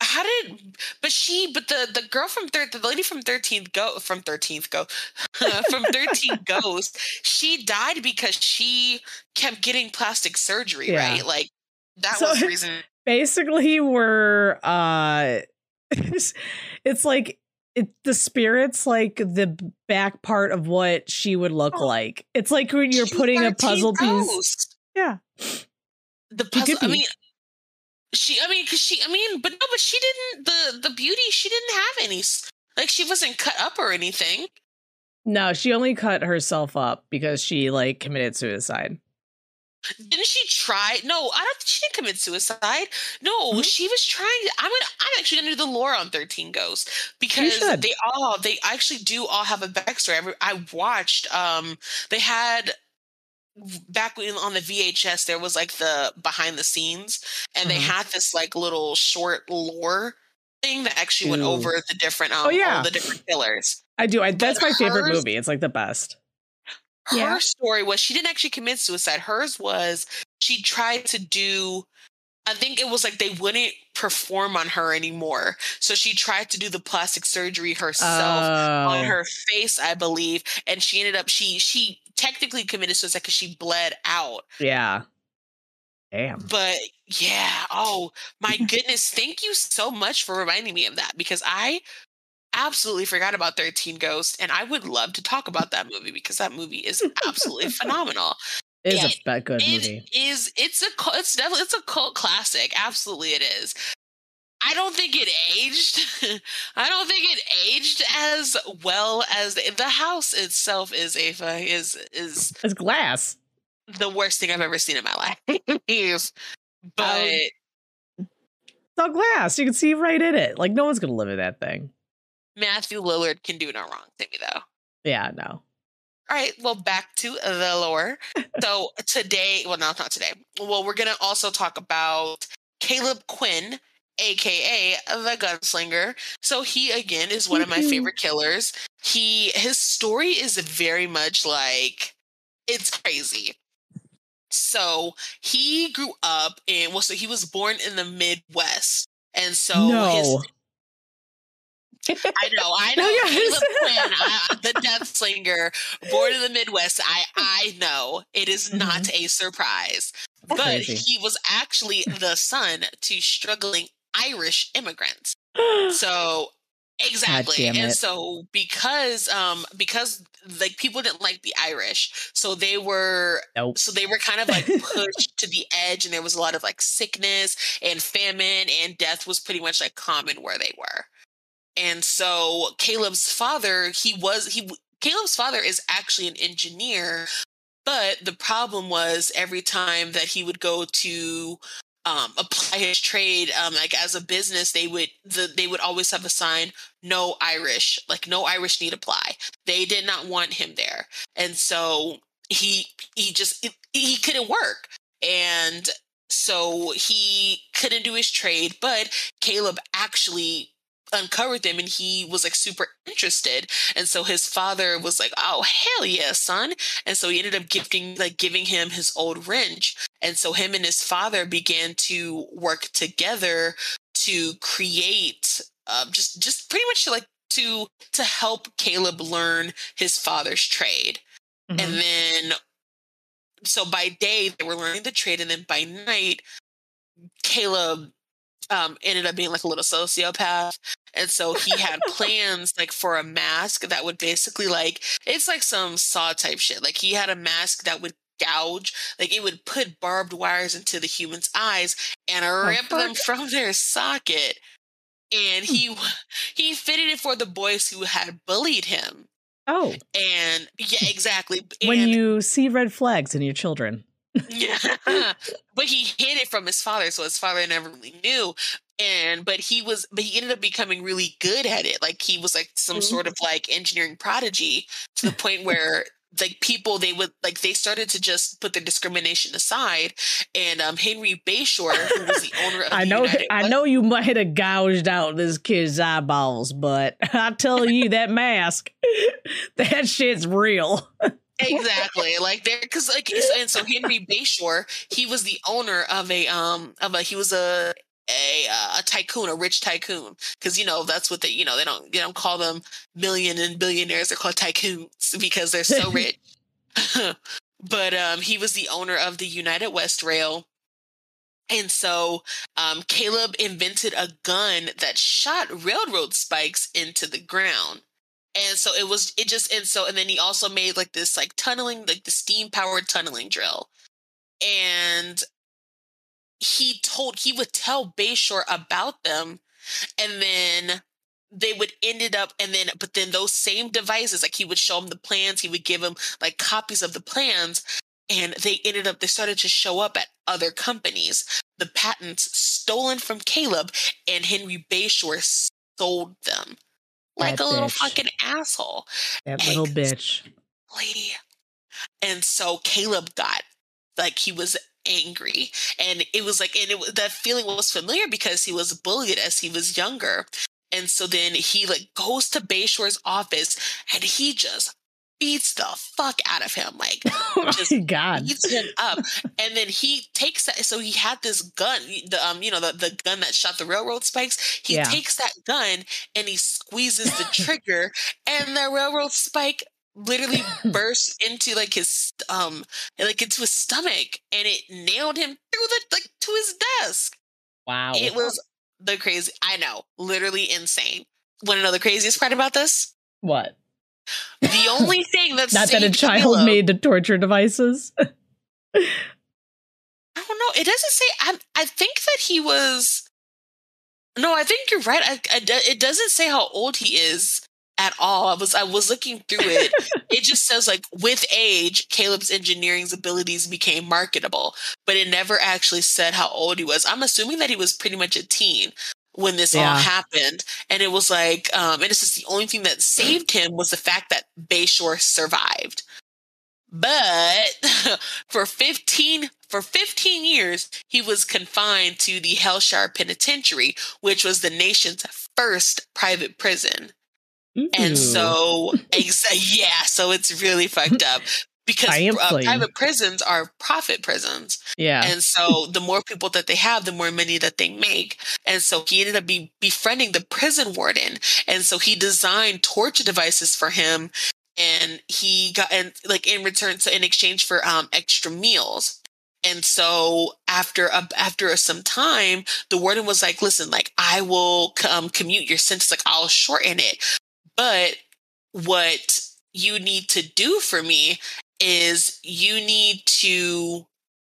how did but she but the the girl from third the lady from 13th go from 13th go from 13th ghost she died because she kept getting plastic surgery Yeah. right like that So- was the reason basically we're uh it's, it's like it, the spirit's like the back part of what she would look Oh. like. It's like when you're putting a puzzle piece yeah. The puzzle i mean she i mean because she i mean but no but she didn't the the beauty she didn't have any s- like she wasn't cut up or anything. No she only cut herself up because she like committed suicide Didn't she try? No, I don't. She didn't commit suicide. No, Mhm. she was trying. I'm gonna. I'm actually gonna do the lore on Thirteen Ghosts because they all. They actually do all have a backstory. I watched. Um, they had back when on the VHS there was like the behind the scenes, and they Mhm. had this like little short lore thing that actually went over the different. Um, Oh, yeah. the different killers. i do I, that's my favorite hers- movie it's like the best her Yeah. story was she didn't actually commit suicide. Hers was she tried to do I think it was like they wouldn't perform on her anymore. So she tried to do the plastic surgery herself on Oh. her face, I believe, and she ended up she she technically committed suicide cuz she bled out. yeah damn But yeah, oh my goodness, thank you so much for reminding me of that because I absolutely forgot about 13 Ghosts and I would love to talk about that movie because that movie is absolutely phenomenal. it's it- a good It movie is. It's a. It's definitely. It's a cult classic. Absolutely, it is. I don't think it aged. I don't think it aged as well as the, the house itself is. Ava is is it's glass the worst thing I've ever seen in my life. Um, but it's all glass you can see right in it like no one's gonna live in that thing Matthew Lillard can do no wrong to me, though. yeah no All right, well, back to the lore. so today, well, no, not today. Well, we're gonna also talk about Caleb Quinn, aka the Gunslinger. So he again is one of my mm-hmm. favorite killers. He his story is very much like it's crazy. So he grew up in well, so he was born in the Midwest, and so his no I know, I No, know. yes. Quinn, the Death Slinger, born in the Midwest. I I know it is not a surprise, but Crazy. he was actually the son to struggling Irish immigrants. So exactly, and so because um because like people didn't like the Irish, so they were nope so they were kind of like pushed to the edge and there was a lot of like sickness and famine and death was pretty much like common where they were and so caleb's father he was he caleb's father is actually an engineer but the problem was every time that he would go to um, apply his trade um, like as a business they would the, they would always have a sign no irish like no irish need apply. They did not want him there. And so he he just he couldn't work. And so he couldn't do his trade but caleb actually uncovered them and he was like super interested. And so his father was like oh hell yeah son. And so he ended up gifting like giving him his old wrench. And so him and his father began to work together to create um, just just pretty much like to to help caleb learn his father's trade. Mhm. and then so by day they were learning the trade and then by night caleb um ended up being like a little sociopath and so he had plans like for a mask that would basically like it's like some saw type shit. Like he had a mask that would gouge like it would put barbed wires into the human's eyes and rip them from their socket. And hmm. he he fitted it for the boys who had bullied him. Oh. And yeah exactly. When and you see red flags in your children. Yeah. but he hid it from his father, so his father never really knew. And but he was but he ended up becoming really good at it. Like he was like some Mhm. sort of like engineering prodigy to the point where like people they would like they started to just put their discrimination aside. And um Henry Bayshore, who was the owner of I know United I know you might have gouged out this kid's eyeballs, but I tell you that mask, that shit's real. exactly like there because like and so henry bayshore he was the owner of a um of a he was a a uh, a tycoon, a rich tycoon, because you know that's what they you know they don't they don't call them million and billionaires. They're called tycoons because they're so rich. but um, he was the owner of the United West Rail. And so um, Caleb invented a gun that shot railroad spikes into the ground. And so it was, it just, and so, and then he also made like this like tunneling, like the steam powered tunneling drill. And he told, he would tell Bayshore about them. And then they would ended up and then but then those same devices like he would show them the plans he would give them like copies of the plans and they ended up they started to show up at other companies the patents stolen from caleb and henry bayshore sold them like That a little fucking asshole That little bitch. Exactly. and so caleb got like he was angry and it was like and it that feeling was familiar because he was bullied as he was younger and so then he like goes to bayshore's office and he just beats the fuck out of him like Oh just god. beats him up and then he takes that so he had this gun the um you know the, the gun that shot the railroad spikes he Yeah. takes that gun and he squeezes the trigger and the railroad spike literally burst into like his um like into his stomach and it nailed him through the like to his desk Wow. it was the crazy i know literally insane want to know the craziest part about this what? the only thing that's Not that a child made the torture devices. I don't know. It doesn't say. I I think that he was. No, I think you're right. I, I it doesn't say how old he is at all. I was I was looking through it. it just says like with age, Caleb's engineering's abilities became marketable, but it never actually said how old he was. I'm assuming that he was pretty much a teen when this all happened, and it was like, um, and it's just the only thing that saved him was the fact that Bayshore survived. But for 15 for 15 years he was confined to the Hellshire Penitentiary, which was the nation's first private prison. And so ex- yeah, so it's really fucked up because uh, private prisons are profit prisons. yeah. And so the more people that they have, the more money that they make. And so he ended up be befriending the prison warden. And so he designed torture devices for him. And he got and like in return, so in exchange for um extra meals. And so after a, after some time, the warden was like, "Listen, like I will um, commute your sentence. Like I'll shorten it, but what you need to do for me is you need to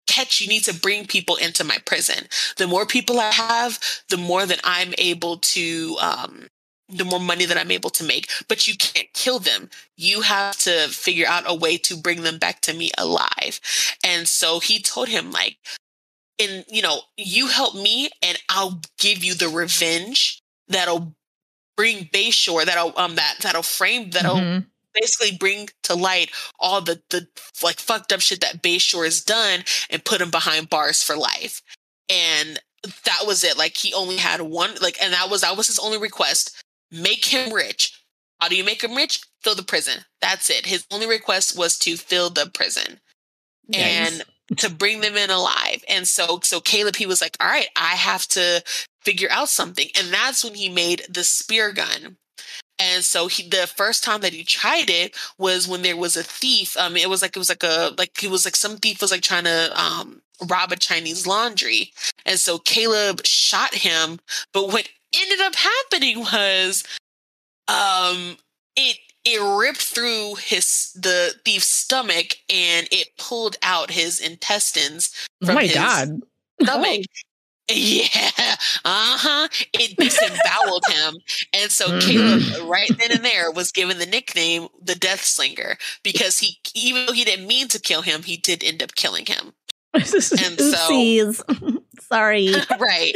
catch you need to bring people into my prison. The more people i have the more that i'm able to um the more money that i'm able to make. But you can't kill them. You have to figure out a way to bring them back to me alive. And so he told him like and you know you help me and i'll give you the revenge that'll bring bayshore that'll um that that'll frame that'll Mhm. basically bring to light all the the like fucked up shit that Bayshore has done and put him behind bars for life. And that was it. Like he only had one like and that was that was his only request. Make him rich. How do you make him rich? Fill the prison. That's it. His only request was to fill the prison and to bring them in alive. And so so Caleb he was like, "All right, I have to figure out something." And that's when he made the spear gun. And so he the first time that he tried it was when there was a thief. Um it was like it was like a like it was like some thief was like trying to um rob a Chinese laundry. And so Caleb shot him, but what ended up happening was um it it ripped through his the thief's stomach and it pulled out his intestines oh from my his god. stomach. Yeah, uh huh. It disemboweled him, and so Mhm. Caleb, right then and there, was given the nickname the Death Slinger because he, even though he didn't mean to kill him, he did end up killing him. And so-. Sorry. right.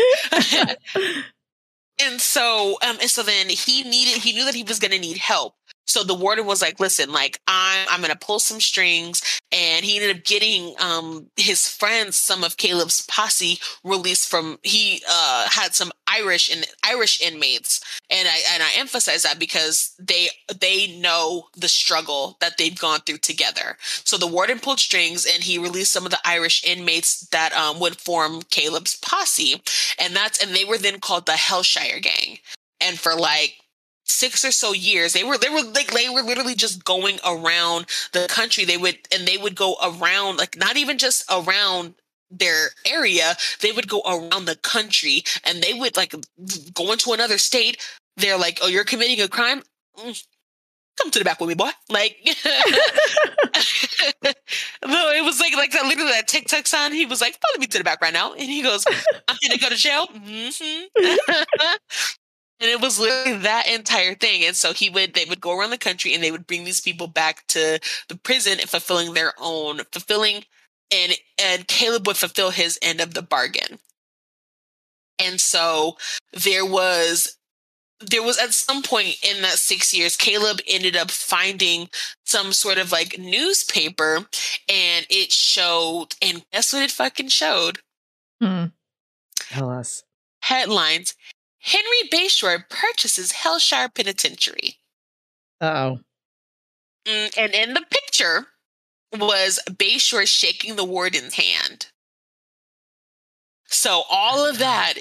and so, um, and so then he needed, he knew that he was going to need help. So the warden was like, listen, like I'm I'm gonna pull some strings. And he ended up getting um his friends, some of Caleb's posse, released from he uh had some Irish and Irish inmates. And I and I emphasize that because they they know the struggle that they've gone through together. So the warden pulled strings and he released some of the Irish inmates that um would form Caleb's posse. And that's and they were then called the Hellshire Gang. And for like six or so years they were they were like they were literally just going around the country. They would and they would go around like not even just around their area they would go around the country and they would like go into another state. They're like oh you're committing a crime? Mm, come to the back with me boy. Like no it was like like that literally that tiktok sign he was like follow me to the back right now. And he goes i'm gonna go to jail. Mm-hmm. And it was literally that entire thing. And so he would, they would go around the country and they would bring these people back to the prison and fulfilling their own, fulfilling, and, and Caleb would fulfill his end of the bargain. And so there was, there was at some point in that six years, Caleb ended up finding some sort of like newspaper and it showed, and guess what it fucking showed? Hmm. Tell us. Headlines Henry Bayshore purchases Hellshire Penitentiary. oh. And in the picture was Bayshore shaking the warden's hand. So all of that,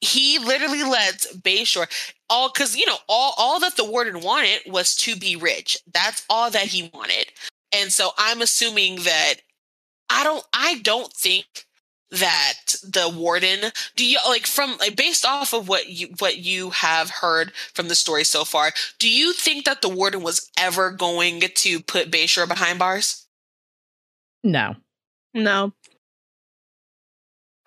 he literally lets Bayshore all because you know all all that the warden wanted was to be rich. That's all that he wanted. And so I'm assuming that I don't I don't think that the warden do you like from like based off of what you what you have heard from the story so far do you think that the warden was ever going to put bayshore behind bars No. No.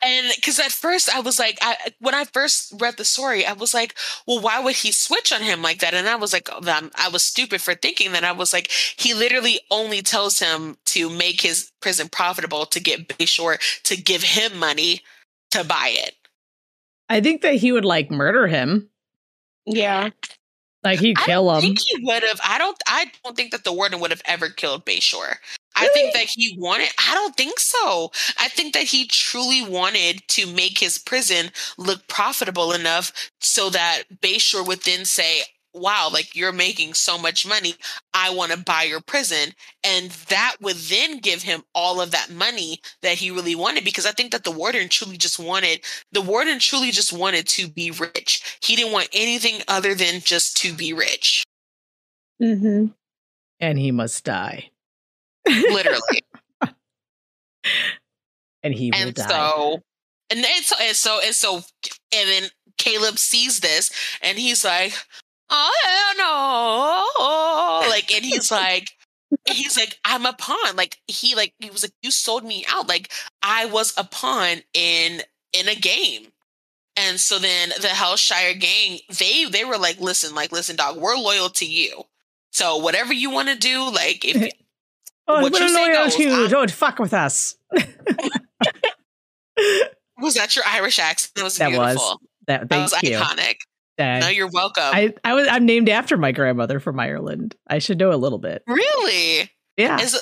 And because at first i was like I, when i first read the story i was like well why would he switch on him like that and i was like oh, I'm- i was stupid for thinking that i was like he literally only tells him to make his prison profitable to get bayshore to give him money to buy it I think that he would like murder him. Yeah. Like he'd I kill don't him. think he would have. I don't. I don't think that the warden would have ever killed Bayshore. I think that he wanted. I don't think so. I think that he truly wanted to make his prison look profitable enough so that Bayshore would then say, "Wow, like you're making so much money. I want to buy your prison," and that would then give him all of that money that he really wanted. Because I think that the warden truly just wanted. The warden truly just wanted to be rich. He didn't want anything other than just to be rich. Mm-hmm. and he must die. Literally. And he will and die. so, and, and so, and so, and so, and then Caleb sees this, and he's like, "Oh hell no!" Like, and he's like, he's like, "I'm a pawn." Like he, like he was like, "You sold me out." Like I was a pawn in in a game. And so then the Hellshire gang, they they were like, "Listen, like, listen, dog, we're loyal to you. So whatever you want to do, like, if oh, what you say goes. I'm- Don't fuck with us. was that your Irish accent? That was That was. That, That was you. iconic. Uh, No, you're welcome. I, I was I'm named after my grandmother from Ireland. I should know a little bit. really? Yeah. Is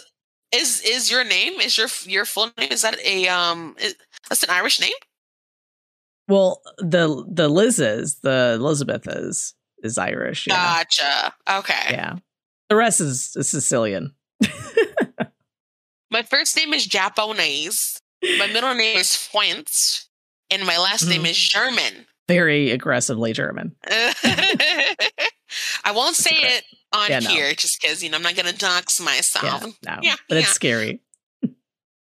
is is your name? Is your your full name? Is that a um? Is, that's an Irish name? well, the the Liz is the Elizabeth is is Irish. Yeah. Gotcha. Okay. yeah. The rest is, is Sicilian. My first name is Japanese. My middle name is French, and my last name Mhm. is German. Very aggressively German. I won't say it on Yeah, no. here just because you know I'm not gonna dox myself. Yeah. No. yeah, but it's scary.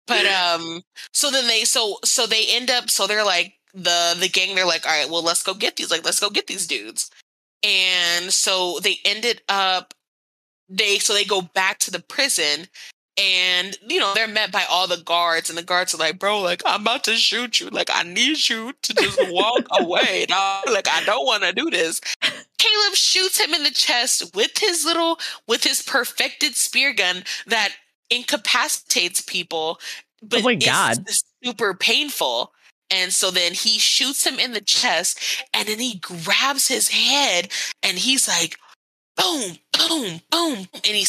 But um, so then they so so they end up so they're like the the gang they're like all right well let's go get these like let's go get these dudes, and so they ended up they so they go back to the prison and you know they're met by all the guards and the guards are like bro like i'm about to shoot you like i need you to just walk away dog. like i don't want to do this caleb shoots him in the chest with his little with his perfected spear gun that incapacitates people oh but Oh my it's God. super painful and so then he shoots him in the chest and then he grabs his head and he's like boom, boom, boom, and he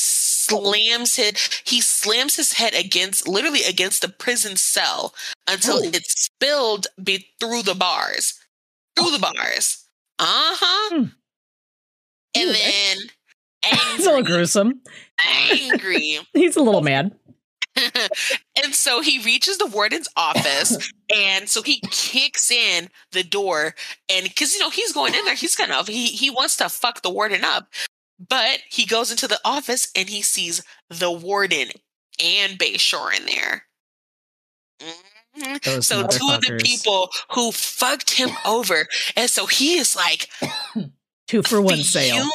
slams it. He slams his head against, literally against the prison cell until Oh. it spilled be through the bars, through the bars. Uh huh. Hmm. And Ew, then It's a little gruesome. angry. He's a little mad. and so he reaches the warden's office and so he kicks in the door and because you know he's going in there he's kind of he he wants to fuck the warden up but he goes into the office and he sees the warden and Bayshore in there Mhm. So two of the people who fucked him over and so he is like Two for one sale.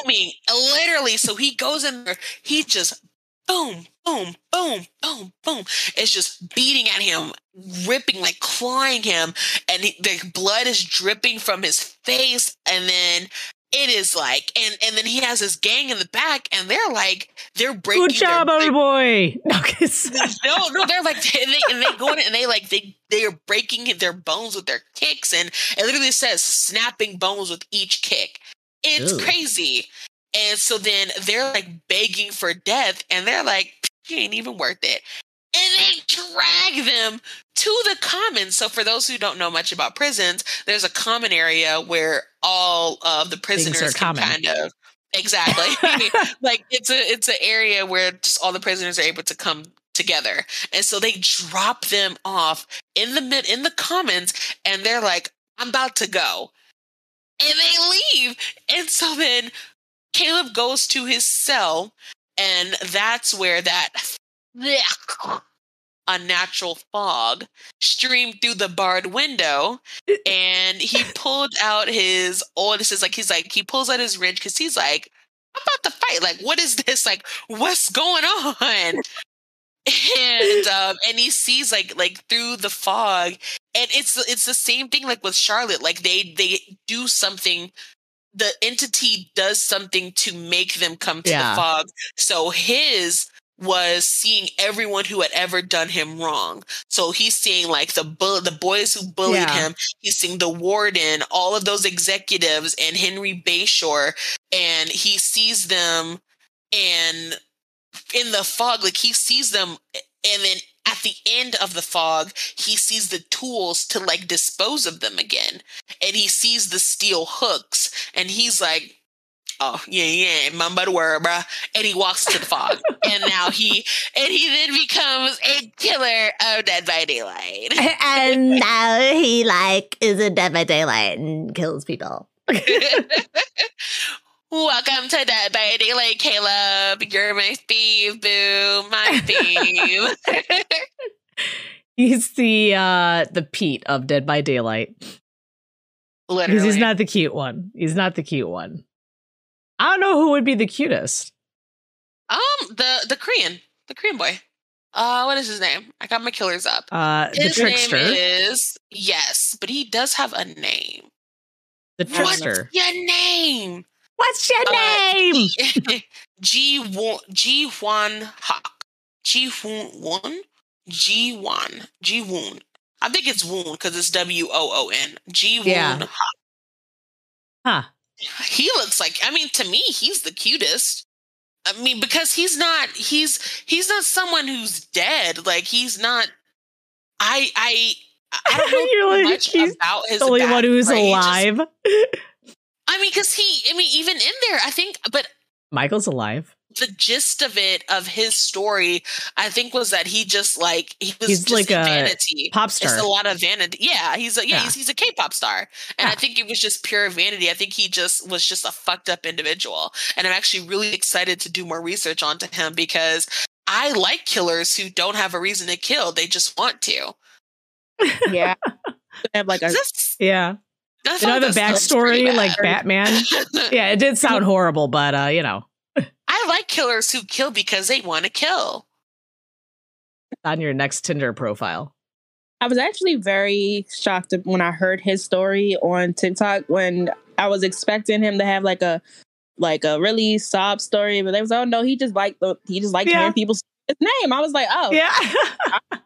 literally. So he goes in there, he just boom, boom, boom, boom, boom. It's just beating at him, ripping, like clawing him, and he, the blood is dripping from his face, and then. It is like, and and then he has his gang in the back, and they're like, they're breaking. Good job, their, old boy. No, 'cause- no, no, they're like, and they, and they go in and they like, they they are breaking their bones with their kicks, and it literally says snapping bones with each kick. It's Ew. crazy. And so then they're like begging for death, and they're like, "You ain't even worth it." And they drag them to the commons. So for those who don't know much about prisons, there's a common area where all of the prisoners can common. kind of exactly like it's a it's an area where just all the prisoners are able to come together and so they drop them off in the mid in the commons and they're like i'm about to go and they leave and so then caleb goes to his cell and that's where that unnatural fog streamed through the barred window and he pulled out his oh this is like he's like he pulls out his wrench because he's like i'm about to fight like what is this? Like what's going on? And um and he sees like like through the fog and it's it's the same thing like with charlotte like they they do something the entity does something to make them come to Yeah. the fog. So his was seeing everyone who had ever done him wrong. So he's seeing like the bull the boys who bullied Yeah. him. He's seeing the warden all of those executives and henry bayshore. And he sees them and in the fog like he sees them and then at the end of the fog he sees the tools to like dispose of them again. And he sees the steel hooks. And he's like oh yeah yeah mamba the word bruh and he walks to the fog and now he and he then becomes a killer of dead by daylight and now he like is a Dead by Daylight and kills people. Welcome to Dead by Daylight, Caleb. You're my thief, boo. My thief. he's the uh the Pete of Dead by Daylight. Literally. He's not the cute one. He's not the cute one. I don't know who would be the cutest. Um, the the Korean, the Korean boy. Uh, what is his name? I got my killers up. Uh the His trickster. name is yes, but he does have a name. the What's your name? What's your Uh, name? G Won G Hwan Hawk. G Won G Won G Woon. I think it's Woon because it's W O O N. G Woon Yeah. Hawk. Huh. He looks like i mean to me he's the cutest i mean because he's not he's he's not someone who's dead like he's not i i i don't know like, much he's about his the only one who's backstory. He just- alive. i mean because he i mean even in there i think but Michael's alive. The gist of it of his story i think was that he just like he was He's just like a vanity Pop It's star. a lot of vanity. Yeah, he's a yeah, Yeah. He's, he's a K-pop star, and I think it was just pure vanity. I think he just was just a fucked up individual, and I'm actually really excited to do more research onto him because I like killers who don't have a reason to kill; they just want to. Yeah. have like a This, Yeah. I They don't have a thought this was pretty backstory like bad. Batman. Yeah, it did sound horrible, but uh, you know, I like killers who kill because they want to kill. on your next Tinder profile. I was actually very shocked when I heard his story on TikTok when I was expecting him to have like a like a really sob story, but they was oh no, he just liked the he just liked Yeah. hearing people's his name. I was like, oh, Yeah.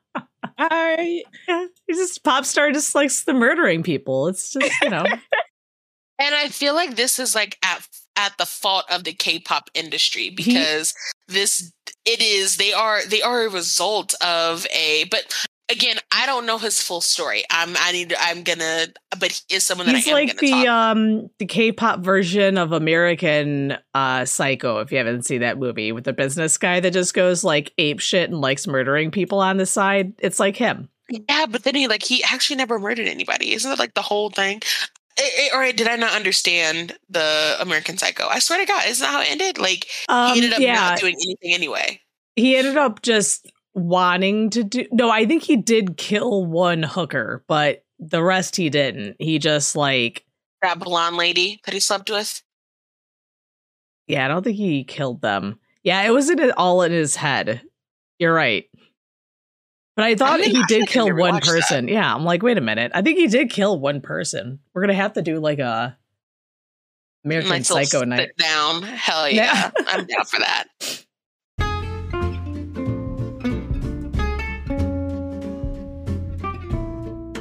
all right. yeah. He's just pop star just likes the murdering people. It's just, you know. And I feel like this is like at at the fault of the K-pop industry because this it is they are they are a result of a but again I don't know his full story. I'm I need I'm gonna but he is someone that He's I am like the talk. um the K-pop version of American uh Psycho. If you haven't seen that movie with the business guy that just goes like ape shit and likes murdering people on the side, it's like him. yeah, but then he like he actually never murdered anybody. Isn't that like the whole thing? Or did I not understand the American Psycho? I swear to God, isn't that how it ended? Like Um, he ended up yeah, not doing anything anyway. he ended up just wanting to do. No, I think he did kill one hooker, but the rest he didn't. He just like That blonde lady that he slept with. Yeah, I don't think he killed them. Yeah, it was in it all in his head. You're right. But I thought didn't- he I did kill one watch that. person. Yeah, I'm like, wait a minute. I think he did kill one person. We're gonna have to do like a American Nice little Psycho night. sit down. Hell Yeah. yeah, I'm down for that.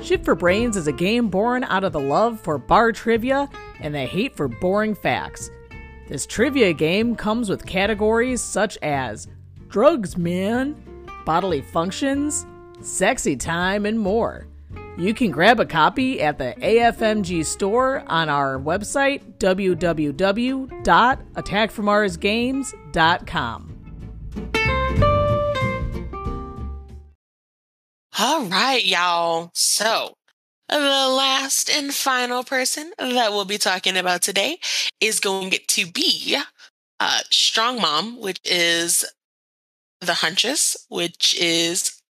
Shit for Brains is a game born out of the love for bar trivia and the hate for boring facts. This trivia game comes with categories such as drugs, man, bodily functions, sexy time, and more. You can grab a copy at the AFMG store on our website, www.attackfrommarsgames.com. All right, y'all. So, the last and final person that we'll be talking about today is going to be uh, Strong Mom, which is the Hunches, which is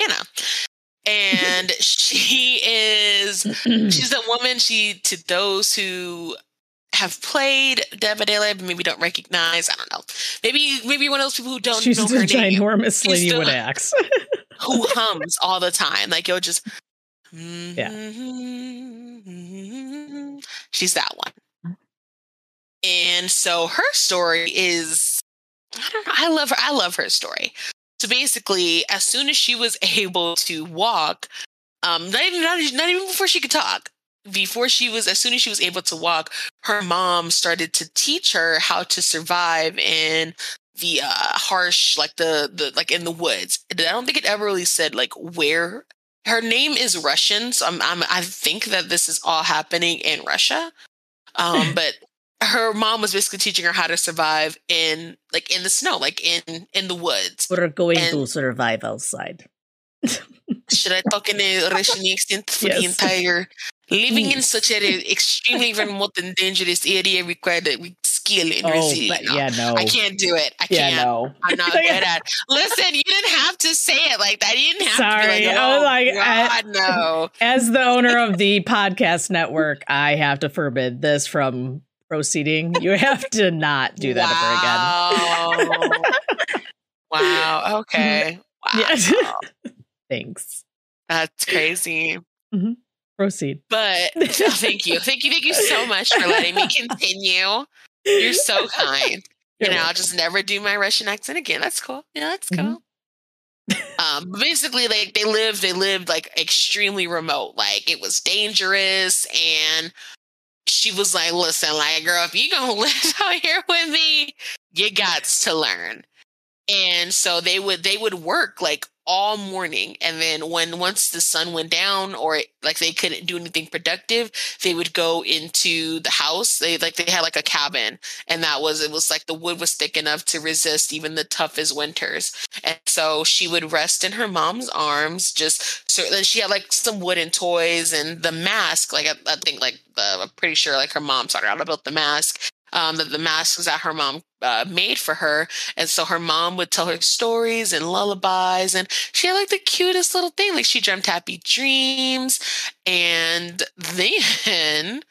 Anna. And she is she's a woman she to those who have played Daylight but maybe don't recognize i don't know maybe maybe one of those people who don't She's know a her name ginormous lady with axe. who hums all the time like you'll just yeah. Mm-hmm. she's that one and so her story is i don't know i love her i love her story. So basically as soon as she was able to walk um not even not, not even before she could talk before she was as soon as she was able to walk her mom started to teach her how to survive in the uh harsh like the the like in the woods. I don't think it ever really said like where her name is russian so i'm, I'm i think that this is all happening in russia. Um but her mom was basically teaching her how to survive in like in the snow like in in the woods We're going And- to survive outside. should I talk in a Russian accent for the entire living in such an extremely remote and dangerous area required a skill and Oh, resilience. but No, yeah, no. I can't do it. I Yeah, can't. no. I'm not good at. Listen, you didn't have to say it like that. You didn't have Sorry, to be like, I was oh, like, I- God, no. As the owner of the podcast network, I have to forbid this from proceeding. You have to not do that ever again. wow. Okay. Wow. Yeah. Thanks. That's crazy. Proceed. But oh, thank you. Thank you. Thank you so much for letting me continue. You're so kind. You're and I'll just never do my Russian accent again. That's cool. Yeah, that's Mhm. cool. um, basically, like they lived, they lived like extremely remote. Like it was dangerous, and she was like, "Listen, like girl, if you gonna live out here with me, you got to learn." And so they would they would work like all morning, and then when once the sun went down, or like they couldn't do anything productive, they would go into the house. They like they had like a cabin and that was it was like the wood was thick enough to resist even the toughest winters and so she would rest in her mom's arms just so then she had like some wooden toys and the mask like i, I think like the, i'm pretty sure like her mom how to build the mask um that the masks that her mom uh, made for her and so her mom would tell her stories and lullabies and she had like the cutest little thing like she dreamt happy dreams and then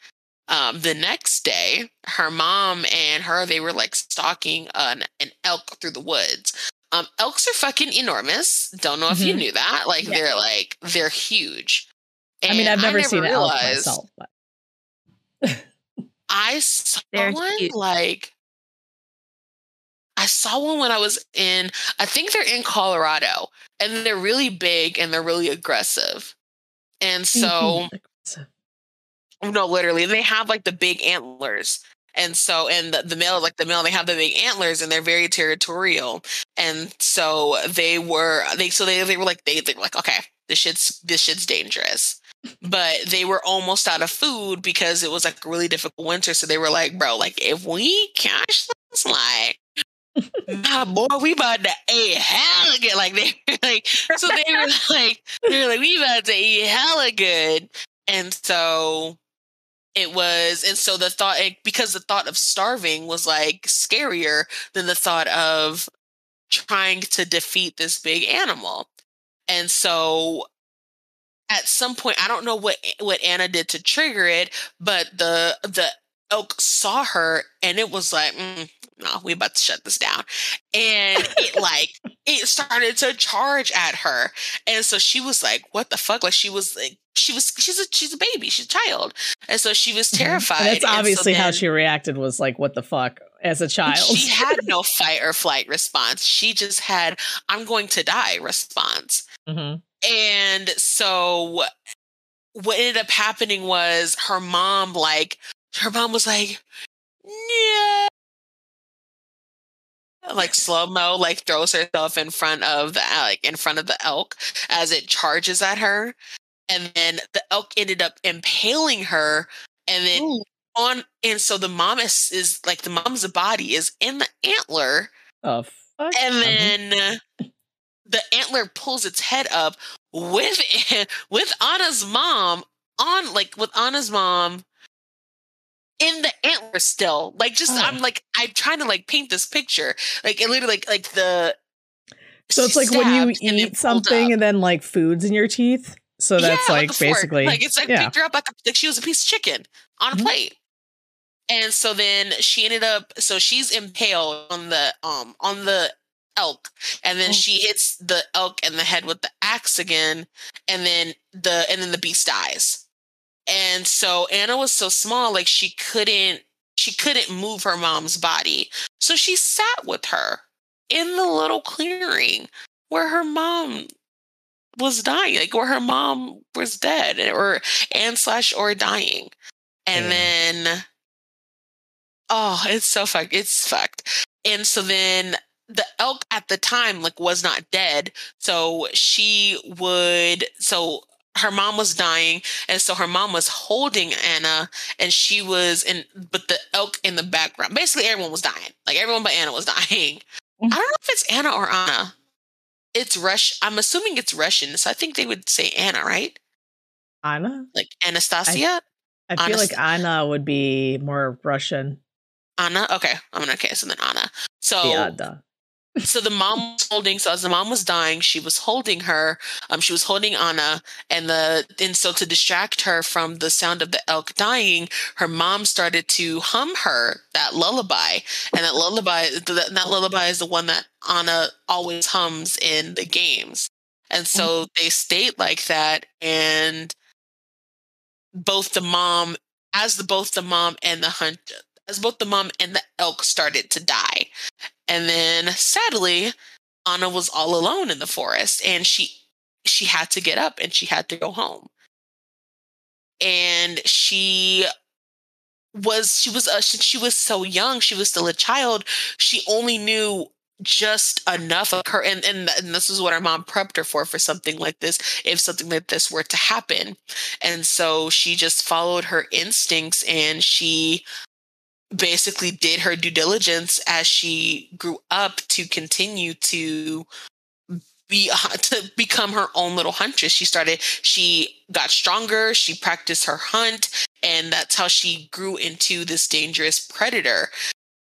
um, the next day, her mom and her they were like stalking an an elk through the woods. Um, elks are fucking enormous. Don't know if you Mhm. knew that. Like Yeah. they're like they're huge. I mean, I've never, seen an elk myself, but I saw They're one cute. like I saw one when I was in I think they're in Colorado and they're really big and they're really aggressive. And so no, literally, they have like the big antlers And so, and the, the male, like the male, they have the big antlers and they're very territorial. And so they were, they, so they, they were like, they, they were like, okay, this shit's, this shit's dangerous. But they were almost out of food because it was like a really difficult winter. So they were like, bro, like if we catch this, like, my boy, we about to eat hella good. Like they like, so they were like, they were like, we about to eat hella good. And so it was, and so the thought, because the thought of starving was like scarier than the thought of trying to defeat this big animal. And so at some point, I don't know what what Anna did to trigger it, but the the elk saw her and it was like, mm, no, we about to shut this down. And it like it started to charge at her. And so she was like, what the fuck? Like she was like she was she's a she's a baby, she's a child. And so she was terrified. And that's And so obviously how she reacted was like, what the fuck as a child. She had no fight or flight response. She just had I'm going to die response. Mhm. And so what ended up happening was her mom, like, her mom was like, yeah. Like slow mo, like throws herself in front of the like in front of the elk as it charges at her, and then the elk ended up impaling her, and then Ooh. on and so the mom is is like the mom's body is in the antler, Oh, fuck. and Mhm. then the antler pulls its head up with with Anna's mom on like with Anna's mom in the antler still like just Oh. I'm like I'm trying to like paint this picture like it literally like like the So it's like when you stabbed and then eat something and then like food's in your teeth. So that's Yeah, like fork. basically like it's like yeah. picked her up like, like she was a piece of chicken on a Mhm. plate. And so then she ended up so she's impaled on the um on the elk and then Oh. she hits the elk in the head with the axe again and then the and then the beast dies. And so Anna was so small like she couldn't she couldn't move her mom's body. So she sat with her in the little clearing where her mom was dying, like where her mom was dead or and slash or dying. And Damn. then oh, it's so fucked. It's fucked. And so then the elk at the time like was not dead. So she would so her mom was dying and so her mom was holding Anna and she was in but the elk in the background. Basically everyone was dying. Like everyone but Anna was dying. I don't know if it's Anna or Anna. It's Rush. I'm assuming it's Russian, so I think they would say Anna, right? Anna. Like Anastasia, I feel honest- like Anna would be more Russian. Anna. Okay, I'm gonna okay. So then Anna. So Yeah, duh. So the mom was holding. So as the mom was dying, she was holding her. Um, she was holding Anna, and the and so to distract her from the sound of the elk dying, her mom started to hum her that lullaby, and that lullaby that, that lullaby is the one that Anna always hums in the games, and so they stayed like that, and both the mom, as the both the mom and the hunt, as both the mom and the elk started to die. And then sadly, Anna was all alone in the forest and she she had to get up and she had to go home. And she was she was uh, she, was so young, she was still a child. She only knew just enough of her and, and and this is what her mom prepped her for for something like this if something like this were to happen and so she just followed her instincts and she basically did her due diligence as she grew up to continue to be to become her own little huntress. She started she got stronger she practiced her hunt and that's how she grew into this dangerous predator.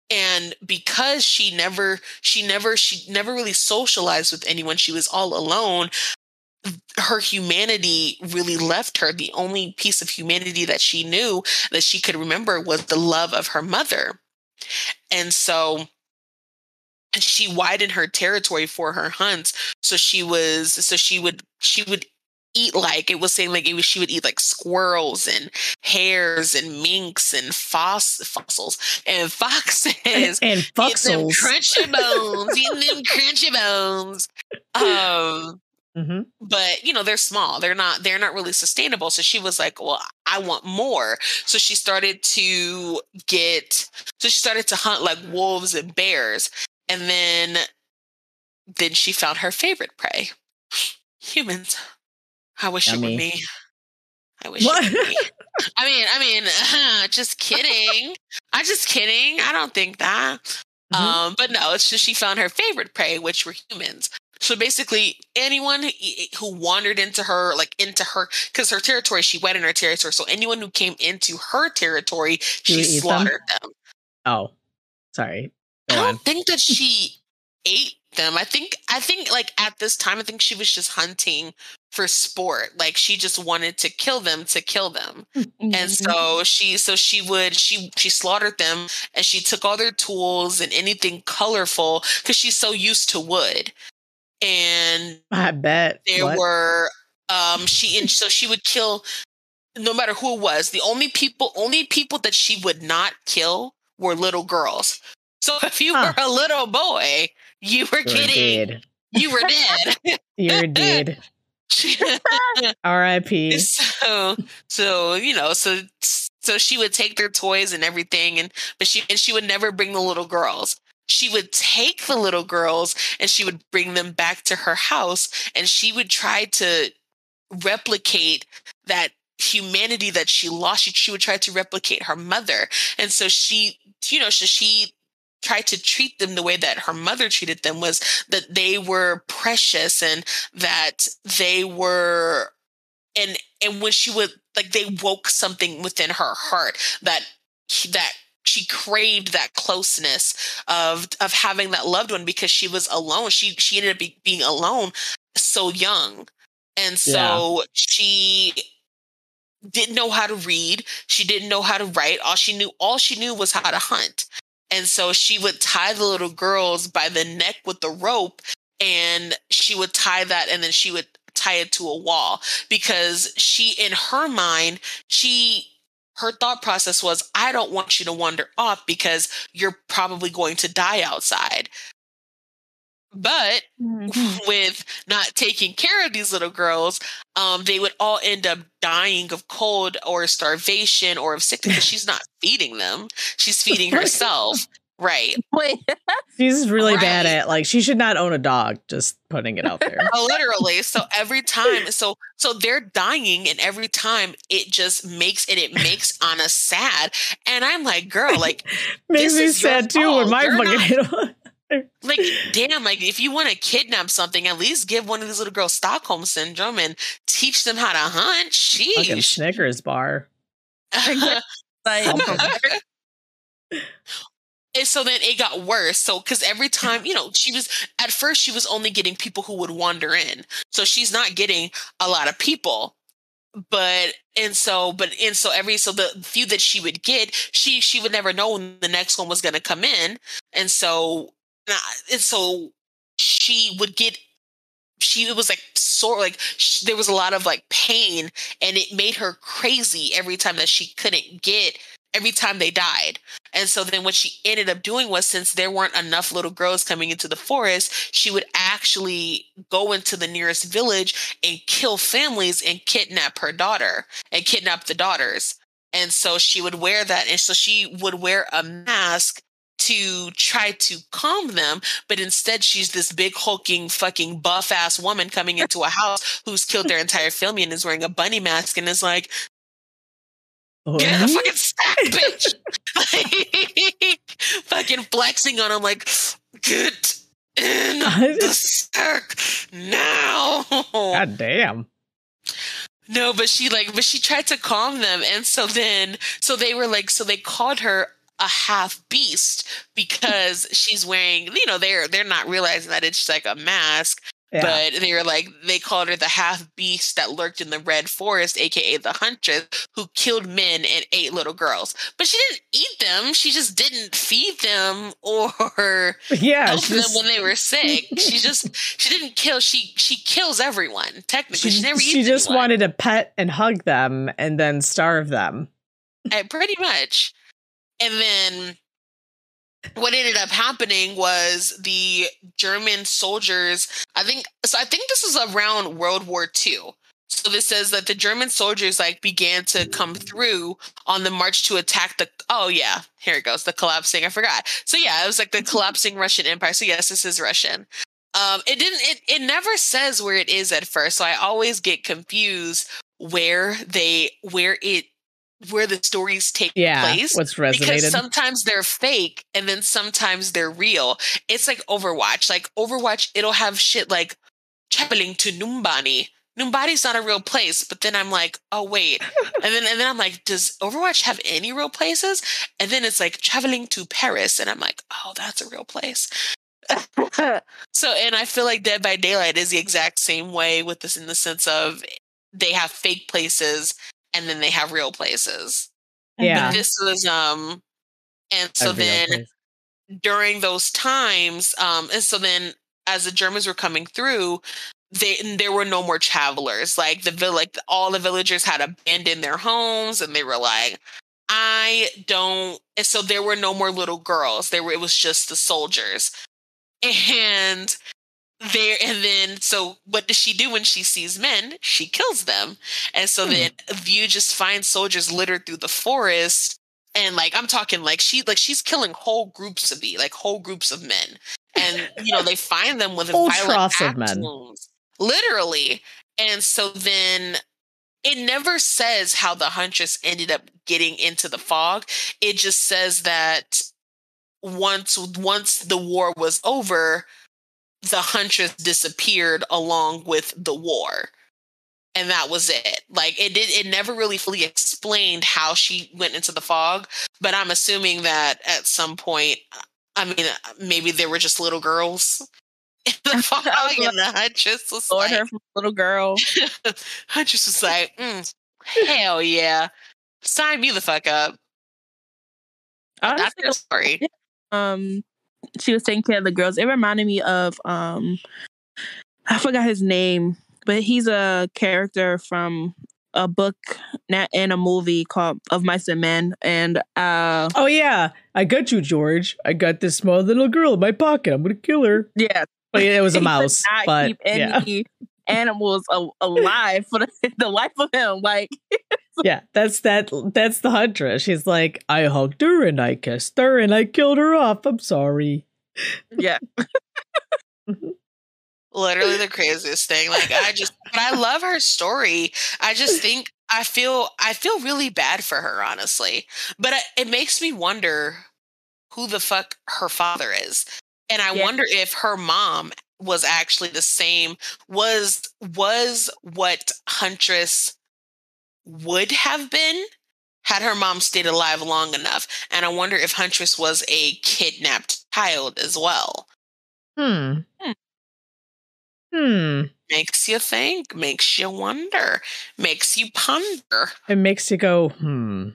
And because she never she never she never really socialized with anyone she was all alone her humanity really left her the only piece of humanity that she knew that she could remember was the love of her mother and so she widened her territory for her hunts so she was so she would she would eat like it was saying like it was she would eat like squirrels and hares and minks and foss, fossils and foxes and Eating them fuxels. crunchy bones, eating them crunchy bones. Um, hmm but you know they're small. They're not they're not really sustainable. So she was like well i want more. So she started to get so she started to hunt like wolves and bears. And then then she found her favorite prey humans. I wish it Yummy. were me. I wish What? it were me. I mean i mean just kidding. I'm just kidding. I don't think that. Mhm. um, but no, it's just she found her favorite prey, which were humans. So basically, anyone who- who wandered into her, like into her, because her territory, she went in her territory. So anyone who came into her territory, She she would them? slaughtered them. Oh, sorry. I don't on. think that she ate them. I think, I think, like at this time, I think she was just hunting for sport. Like she just wanted to kill them to kill them. Mm-hmm. and so she so she would she she slaughtered them and she took all their tools and anything colorful because she's so used to wood and I bet. there What? were um she and so she would kill no matter who it was the only people only people that she would not kill were little girls so if you Huh. were a little boy you were kidding dead. you were dead You're dead. R.I.P. so so you know so so she would take their toys and everything and but she and she would never bring the little girls she would take the little girls and she would bring them back to her house and she would try to replicate that humanity that she lost. She, she would try to replicate her mother. And so she you know so she tried to treat them the way that her mother treated them was that they were precious and that they were and and when she would like they woke something within her heart that that she craved that closeness of of having that loved one because she was alone. She she ended up be, being alone so young. And so she didn't know how to read. She didn't know how to write. All she knew all she knew was how to hunt. And so she would tie the little girls by the neck with the rope and she would tie that and then she would tie it to a wall because she in her mind she her thought process was i don't want you to wander off because you're probably going to die outside but Mhm. with not taking care of these little girls, um, they would all end up dying of cold or starvation or of sickness. she's not feeding them; she's feeding herself. Right. Wait, She's really bad at like she should not own a dog. Just putting it out there. Oh, literally. So every time, so so they're dying, and every time it just makes and it makes Anna sad. And I'm like, girl, like, Makes This me is your sad too when fault. my You're fucking. like, damn, like if you want to kidnap something, at least give one of these little girls Stockholm syndrome and teach them how to hunt. fucking Sheesh. Snickers bar. like, and so then it got worse. So because every time, you know, she was at first she was only getting people who would wander in. So she's not getting a lot of people. But and so but and so every so the few that she would get, she she would never know when the next one was gonna come in. And so and so she would get she it was like sore like sh- there was a lot of like pain and it made her crazy every time that she couldn't get every time they died. And so then what she ended up doing was since there weren't enough little girls coming into the forest she would actually go into the nearest village and kill families and kidnap her daughter and kidnap the daughters. And so she would wear that and so she would wear a mask to try to calm them, but instead she's this big hulking fucking buff ass woman coming into a house who's killed their entire family and is wearing a bunny mask and is like, Oh, get in the fucking stack, bitch. fucking flexing on him like, get in the stack now. God damn. No, but she like, but she tried to calm them, and so then, so they were like, so they called her a half beast because she's wearing, you know, they're they're not realizing that it's like a mask, Yeah. but they were like, they called her the half beast that lurked in the red forest, aka the huntress, who killed men and ate little girls. But she didn't eat them; she just didn't feed them or yeah. help she them when they were sick. she just she didn't kill. She she kills everyone technically. She, she, never she just anyone. wanted to pet and hug them and then starve them. Uh, pretty much. And then what ended up happening was the German soldiers, I think so I think this was around World War II. So this says that the German soldiers like began to come through on the march to attack the oh yeah, here it goes, the collapsing. I forgot. So yeah, it was like the collapsing Russian Empire. So yes, this is Russian. Um it didn't it, it never says where it is at first. So I always get confused where they where it where the stories take Yeah, place what's because sometimes they're fake and then sometimes they're real. It's like Overwatch. Like Overwatch, it'll have shit like traveling to Numbani. Numbani's not a real place, but then I'm like, oh wait, and then and then I'm like, does Overwatch have any real places? And then it's like traveling to Paris, and I'm like, oh, that's a real place. so, and I feel like Dead by Daylight is the exact same way with this in the sense of they have fake places and then they have real places yeah. but this was um and so then place. during those times um and so then as the germans were coming through they and there were no more travelers like the vill like all the villagers had abandoned their homes and they were like i don't and so there were no more little girls there were it was just the soldiers and there and then so what does she do when she sees men? She kills them. And so Hmm. then view just finds soldiers littered through the forest and like i'm talking like she like she's killing whole groups of the like whole groups of men. And you know they find them with Whole violent of men. wounds literally. And so then it never says how the huntress ended up getting into the fog. It just says that once once the war was over the huntress disappeared along with the war. And that was it. Like it did it never really fully explained how she went into the fog but i'm assuming that at some point i mean maybe there were just little girls in the fog. was and the huntress was like her from little girl. huntress was like mm, hell yeah. Sign me the fuck up. That's Honestly, the story. um, she was taking care of the girls. It reminded me of um, I forgot his name, but he's a character from a book and a movie called Of Mice and Men, and uh, Oh yeah, I got you, George. I got this small little girl in my pocket. I'm gonna kill her. yeah, But it was a mouse. But keep yeah, animals a- alive for the, the life of him. Like, yeah, that's that. That's the huntress. She's like, I hugged her and I kissed her and I killed her off. I'm sorry. yeah, mm-hmm. literally the craziest thing like i just but i love her story i just think i feel i feel really bad for her honestly but I, it makes me wonder who the fuck her father is and i Yeah. wonder if her mom was actually the same was was what huntress would have been had her mom stayed alive long enough and i wonder if huntress was a kidnapped child as well Hmm. Hmm. Hmm. makes you think, makes you wonder, makes you ponder. It makes you go. Hmm.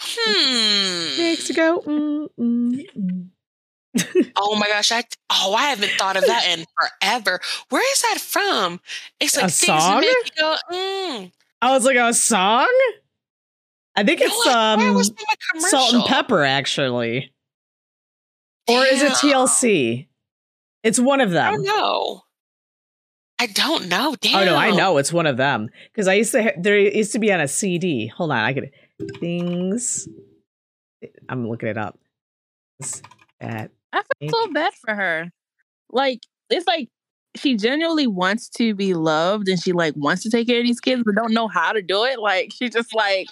Hmm. Makes you go. Mm, mm, mm. Oh my gosh! I oh I haven't thought of that in forever. Where is that from? It's A like things that song? go. Mm. I was like a song. I think it's um was the commercial? salt and pepper actually, or is it TLC? It's one of them. I don't know. I don't know. Damn. Oh no, I know it's one of them because I used to. Ha- there used to be on a CD. Hold on, I could things. I'm looking it up. That I feel so bad for her. Like, it's like she genuinely wants to be loved and she like wants to take care of these kids, but don't know how to do it. Like, she just like,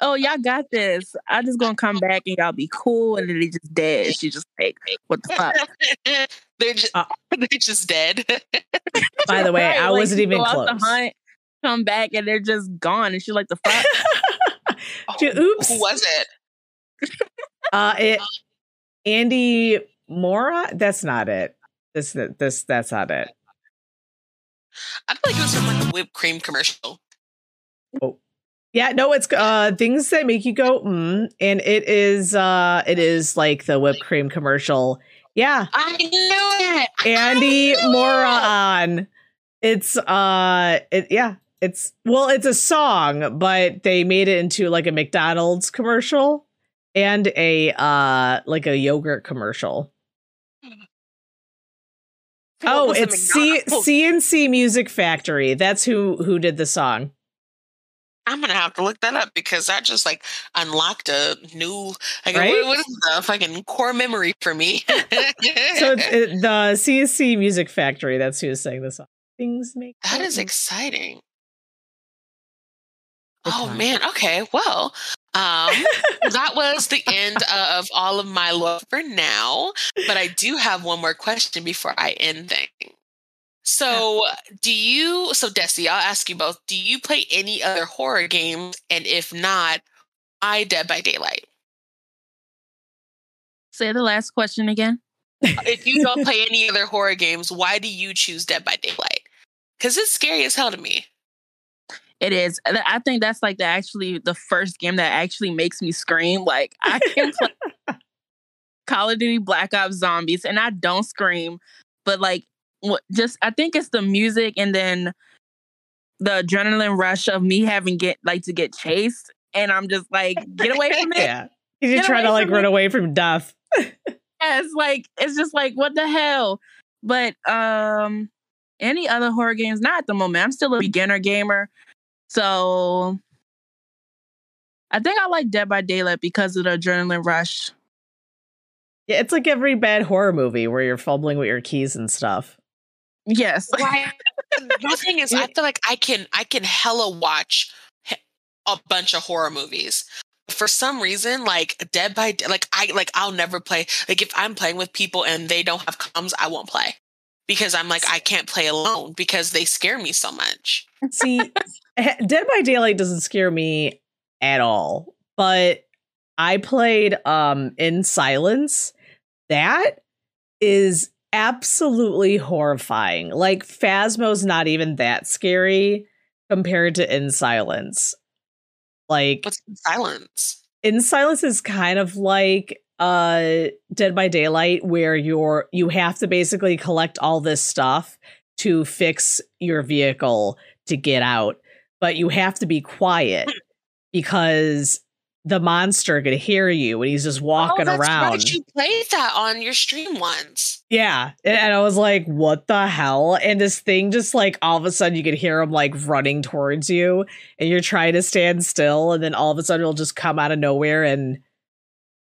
oh, y'all got this. I just gonna come back and y'all be cool, and then they just dead. She just like, what the fuck? they're just Uh, they're just dead. By the way, Right, I like, wasn't even go out close. to hunt, come back, and they're just gone, and she's like, the fuck. Ju- Oh, oops. Who was it? uh, it Andy Mora. That's not it. This this that's not it. I feel like it was from like a whipped cream commercial. Oh. Yeah, no, it's uh things that make you go mm, and it is uh it is like the whipped cream commercial. Yeah, I knew it. Andy it. It's uh it yeah, it's well, it's a song, but they made it into like a McDonald's commercial. And a uh like a yogurt commercial. Oh, it's C-? C+C Music Factory. That's who who did the song. I'm gonna have to look that up because that just like unlocked a new like Right? what, what is the fucking core memory for me. So it, the C+C Music Factory. That's who sang the song. Things make that is exciting. Oh time. man, okay. Well, um that was the end of all of my lore for now, but I do have one more question before I end things. So, do you so Desi, I'll ask you both, do you play any other horror games and if not, I Dead by Daylight? Say the last question again. if you don't play any other horror games, why do you choose Dead by Daylight? Because it's scary as hell to me. It is. I think that's like the actually the first game that actually makes me scream. Like I can play Call of Duty Black Ops Zombies and I don't scream, but like just I think it's the music and then the adrenaline rush of me having get like to get chased and I'm just like get away from it. Yeah. You Get try to like run away from death. Yeah, it's like it's just like what the hell. But um any other horror games? Not at the moment. I'm still a beginner gamer. So I think I like Dead by Daylight because of the adrenaline rush. Yeah, it's like every bad horror movie where you're fumbling with your keys and stuff. Yes. Right. the thing is, I feel like I can I can hella watch a bunch of horror movies. For some reason, like Dead by Day- like I like I'll never play. Like if I'm playing with people and they don't have comms, I won't play because I'm like I can't play alone because they scare me so much. See, Dead by Daylight doesn't scare me at all, but I played um In Silence. That is absolutely horrifying. Like Phasmo's not even that scary compared to In Silence. Like What's silence? in silence is kind of like uh dead by daylight where you're you have to basically collect all this stuff to fix your vehicle to get out but you have to be quiet hmm. because the monster could hear you and he's just oh, walking oh, that's around. Right. You played that on your stream once. yeah and, and i was like what the hell? And this thing just like all of a sudden you could hear him like running towards you and you're trying to stand still and then all of a sudden it'll just come out of nowhere and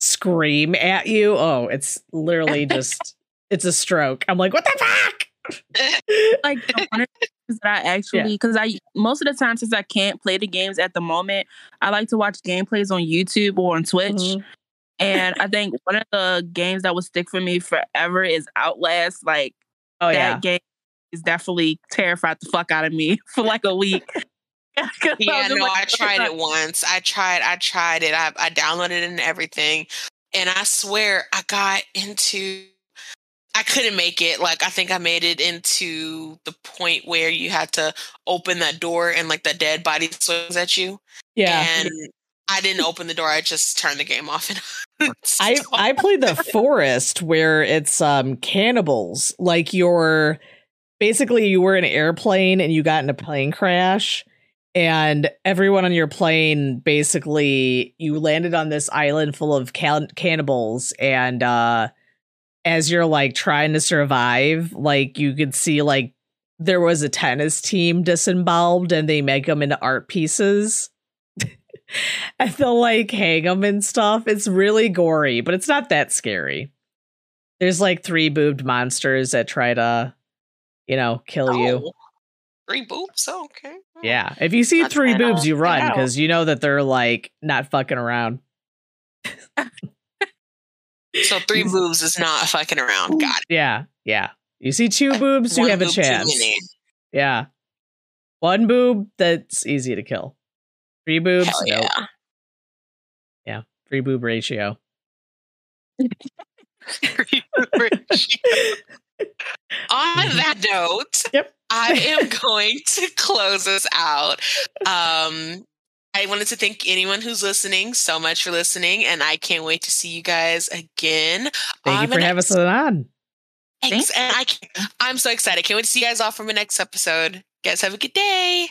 scream at you. Oh it's literally just it's a stroke. I'm like what the fuck? Like the one of the things that I actually because I most of the time since I can't play the games at the moment, I like to watch gameplays on YouTube or on Twitch. Mhm. And I think one of the games that will stick for me forever is Outlast. Like oh that yeah game is definitely terrified the fuck out of me for like a week. Yeah, just no, like, I tried it once. I tried, I tried it. I, I downloaded it and everything. And I swear I got into, I couldn't make it. Like, I think I made it into the point where you had to open that door and like the dead body swings at you. yeah And I didn't open the door. I just turned the game off and I. I played the forest where it's um cannibals. Like you're basically you were in an airplane and you got in a plane crash and everyone on your plane basically you landed on this island full of can- cannibals and uh as you're like trying to survive like you could see like there was a tennis team disemboweled and they make them into art pieces and they'll like hang them and stuff. It's really gory, but it's not that scary. There's like three boobed monsters that try to, you know, kill you. Oh. Three boobs? Oh, okay. Oh. Yeah. If you see That's three boobs, you run because you know that they're like not fucking around. So three boobs is not fucking around. Got it. Yeah. Yeah. You see two boobs, you have a boob chance. Yeah. One boob, that's easy to kill. Three boobs, Hell nope. yeah. Yeah. Three boob ratio. On that note, Yep. I am going to close us out. Um, I wanted to thank anyone who's listening so much for listening, and I can't wait to see you guys again. Thank you for having us on. Thanks, and I, I'm so excited. Can't wait to see you guys all from the next episode. Guys, have a good day.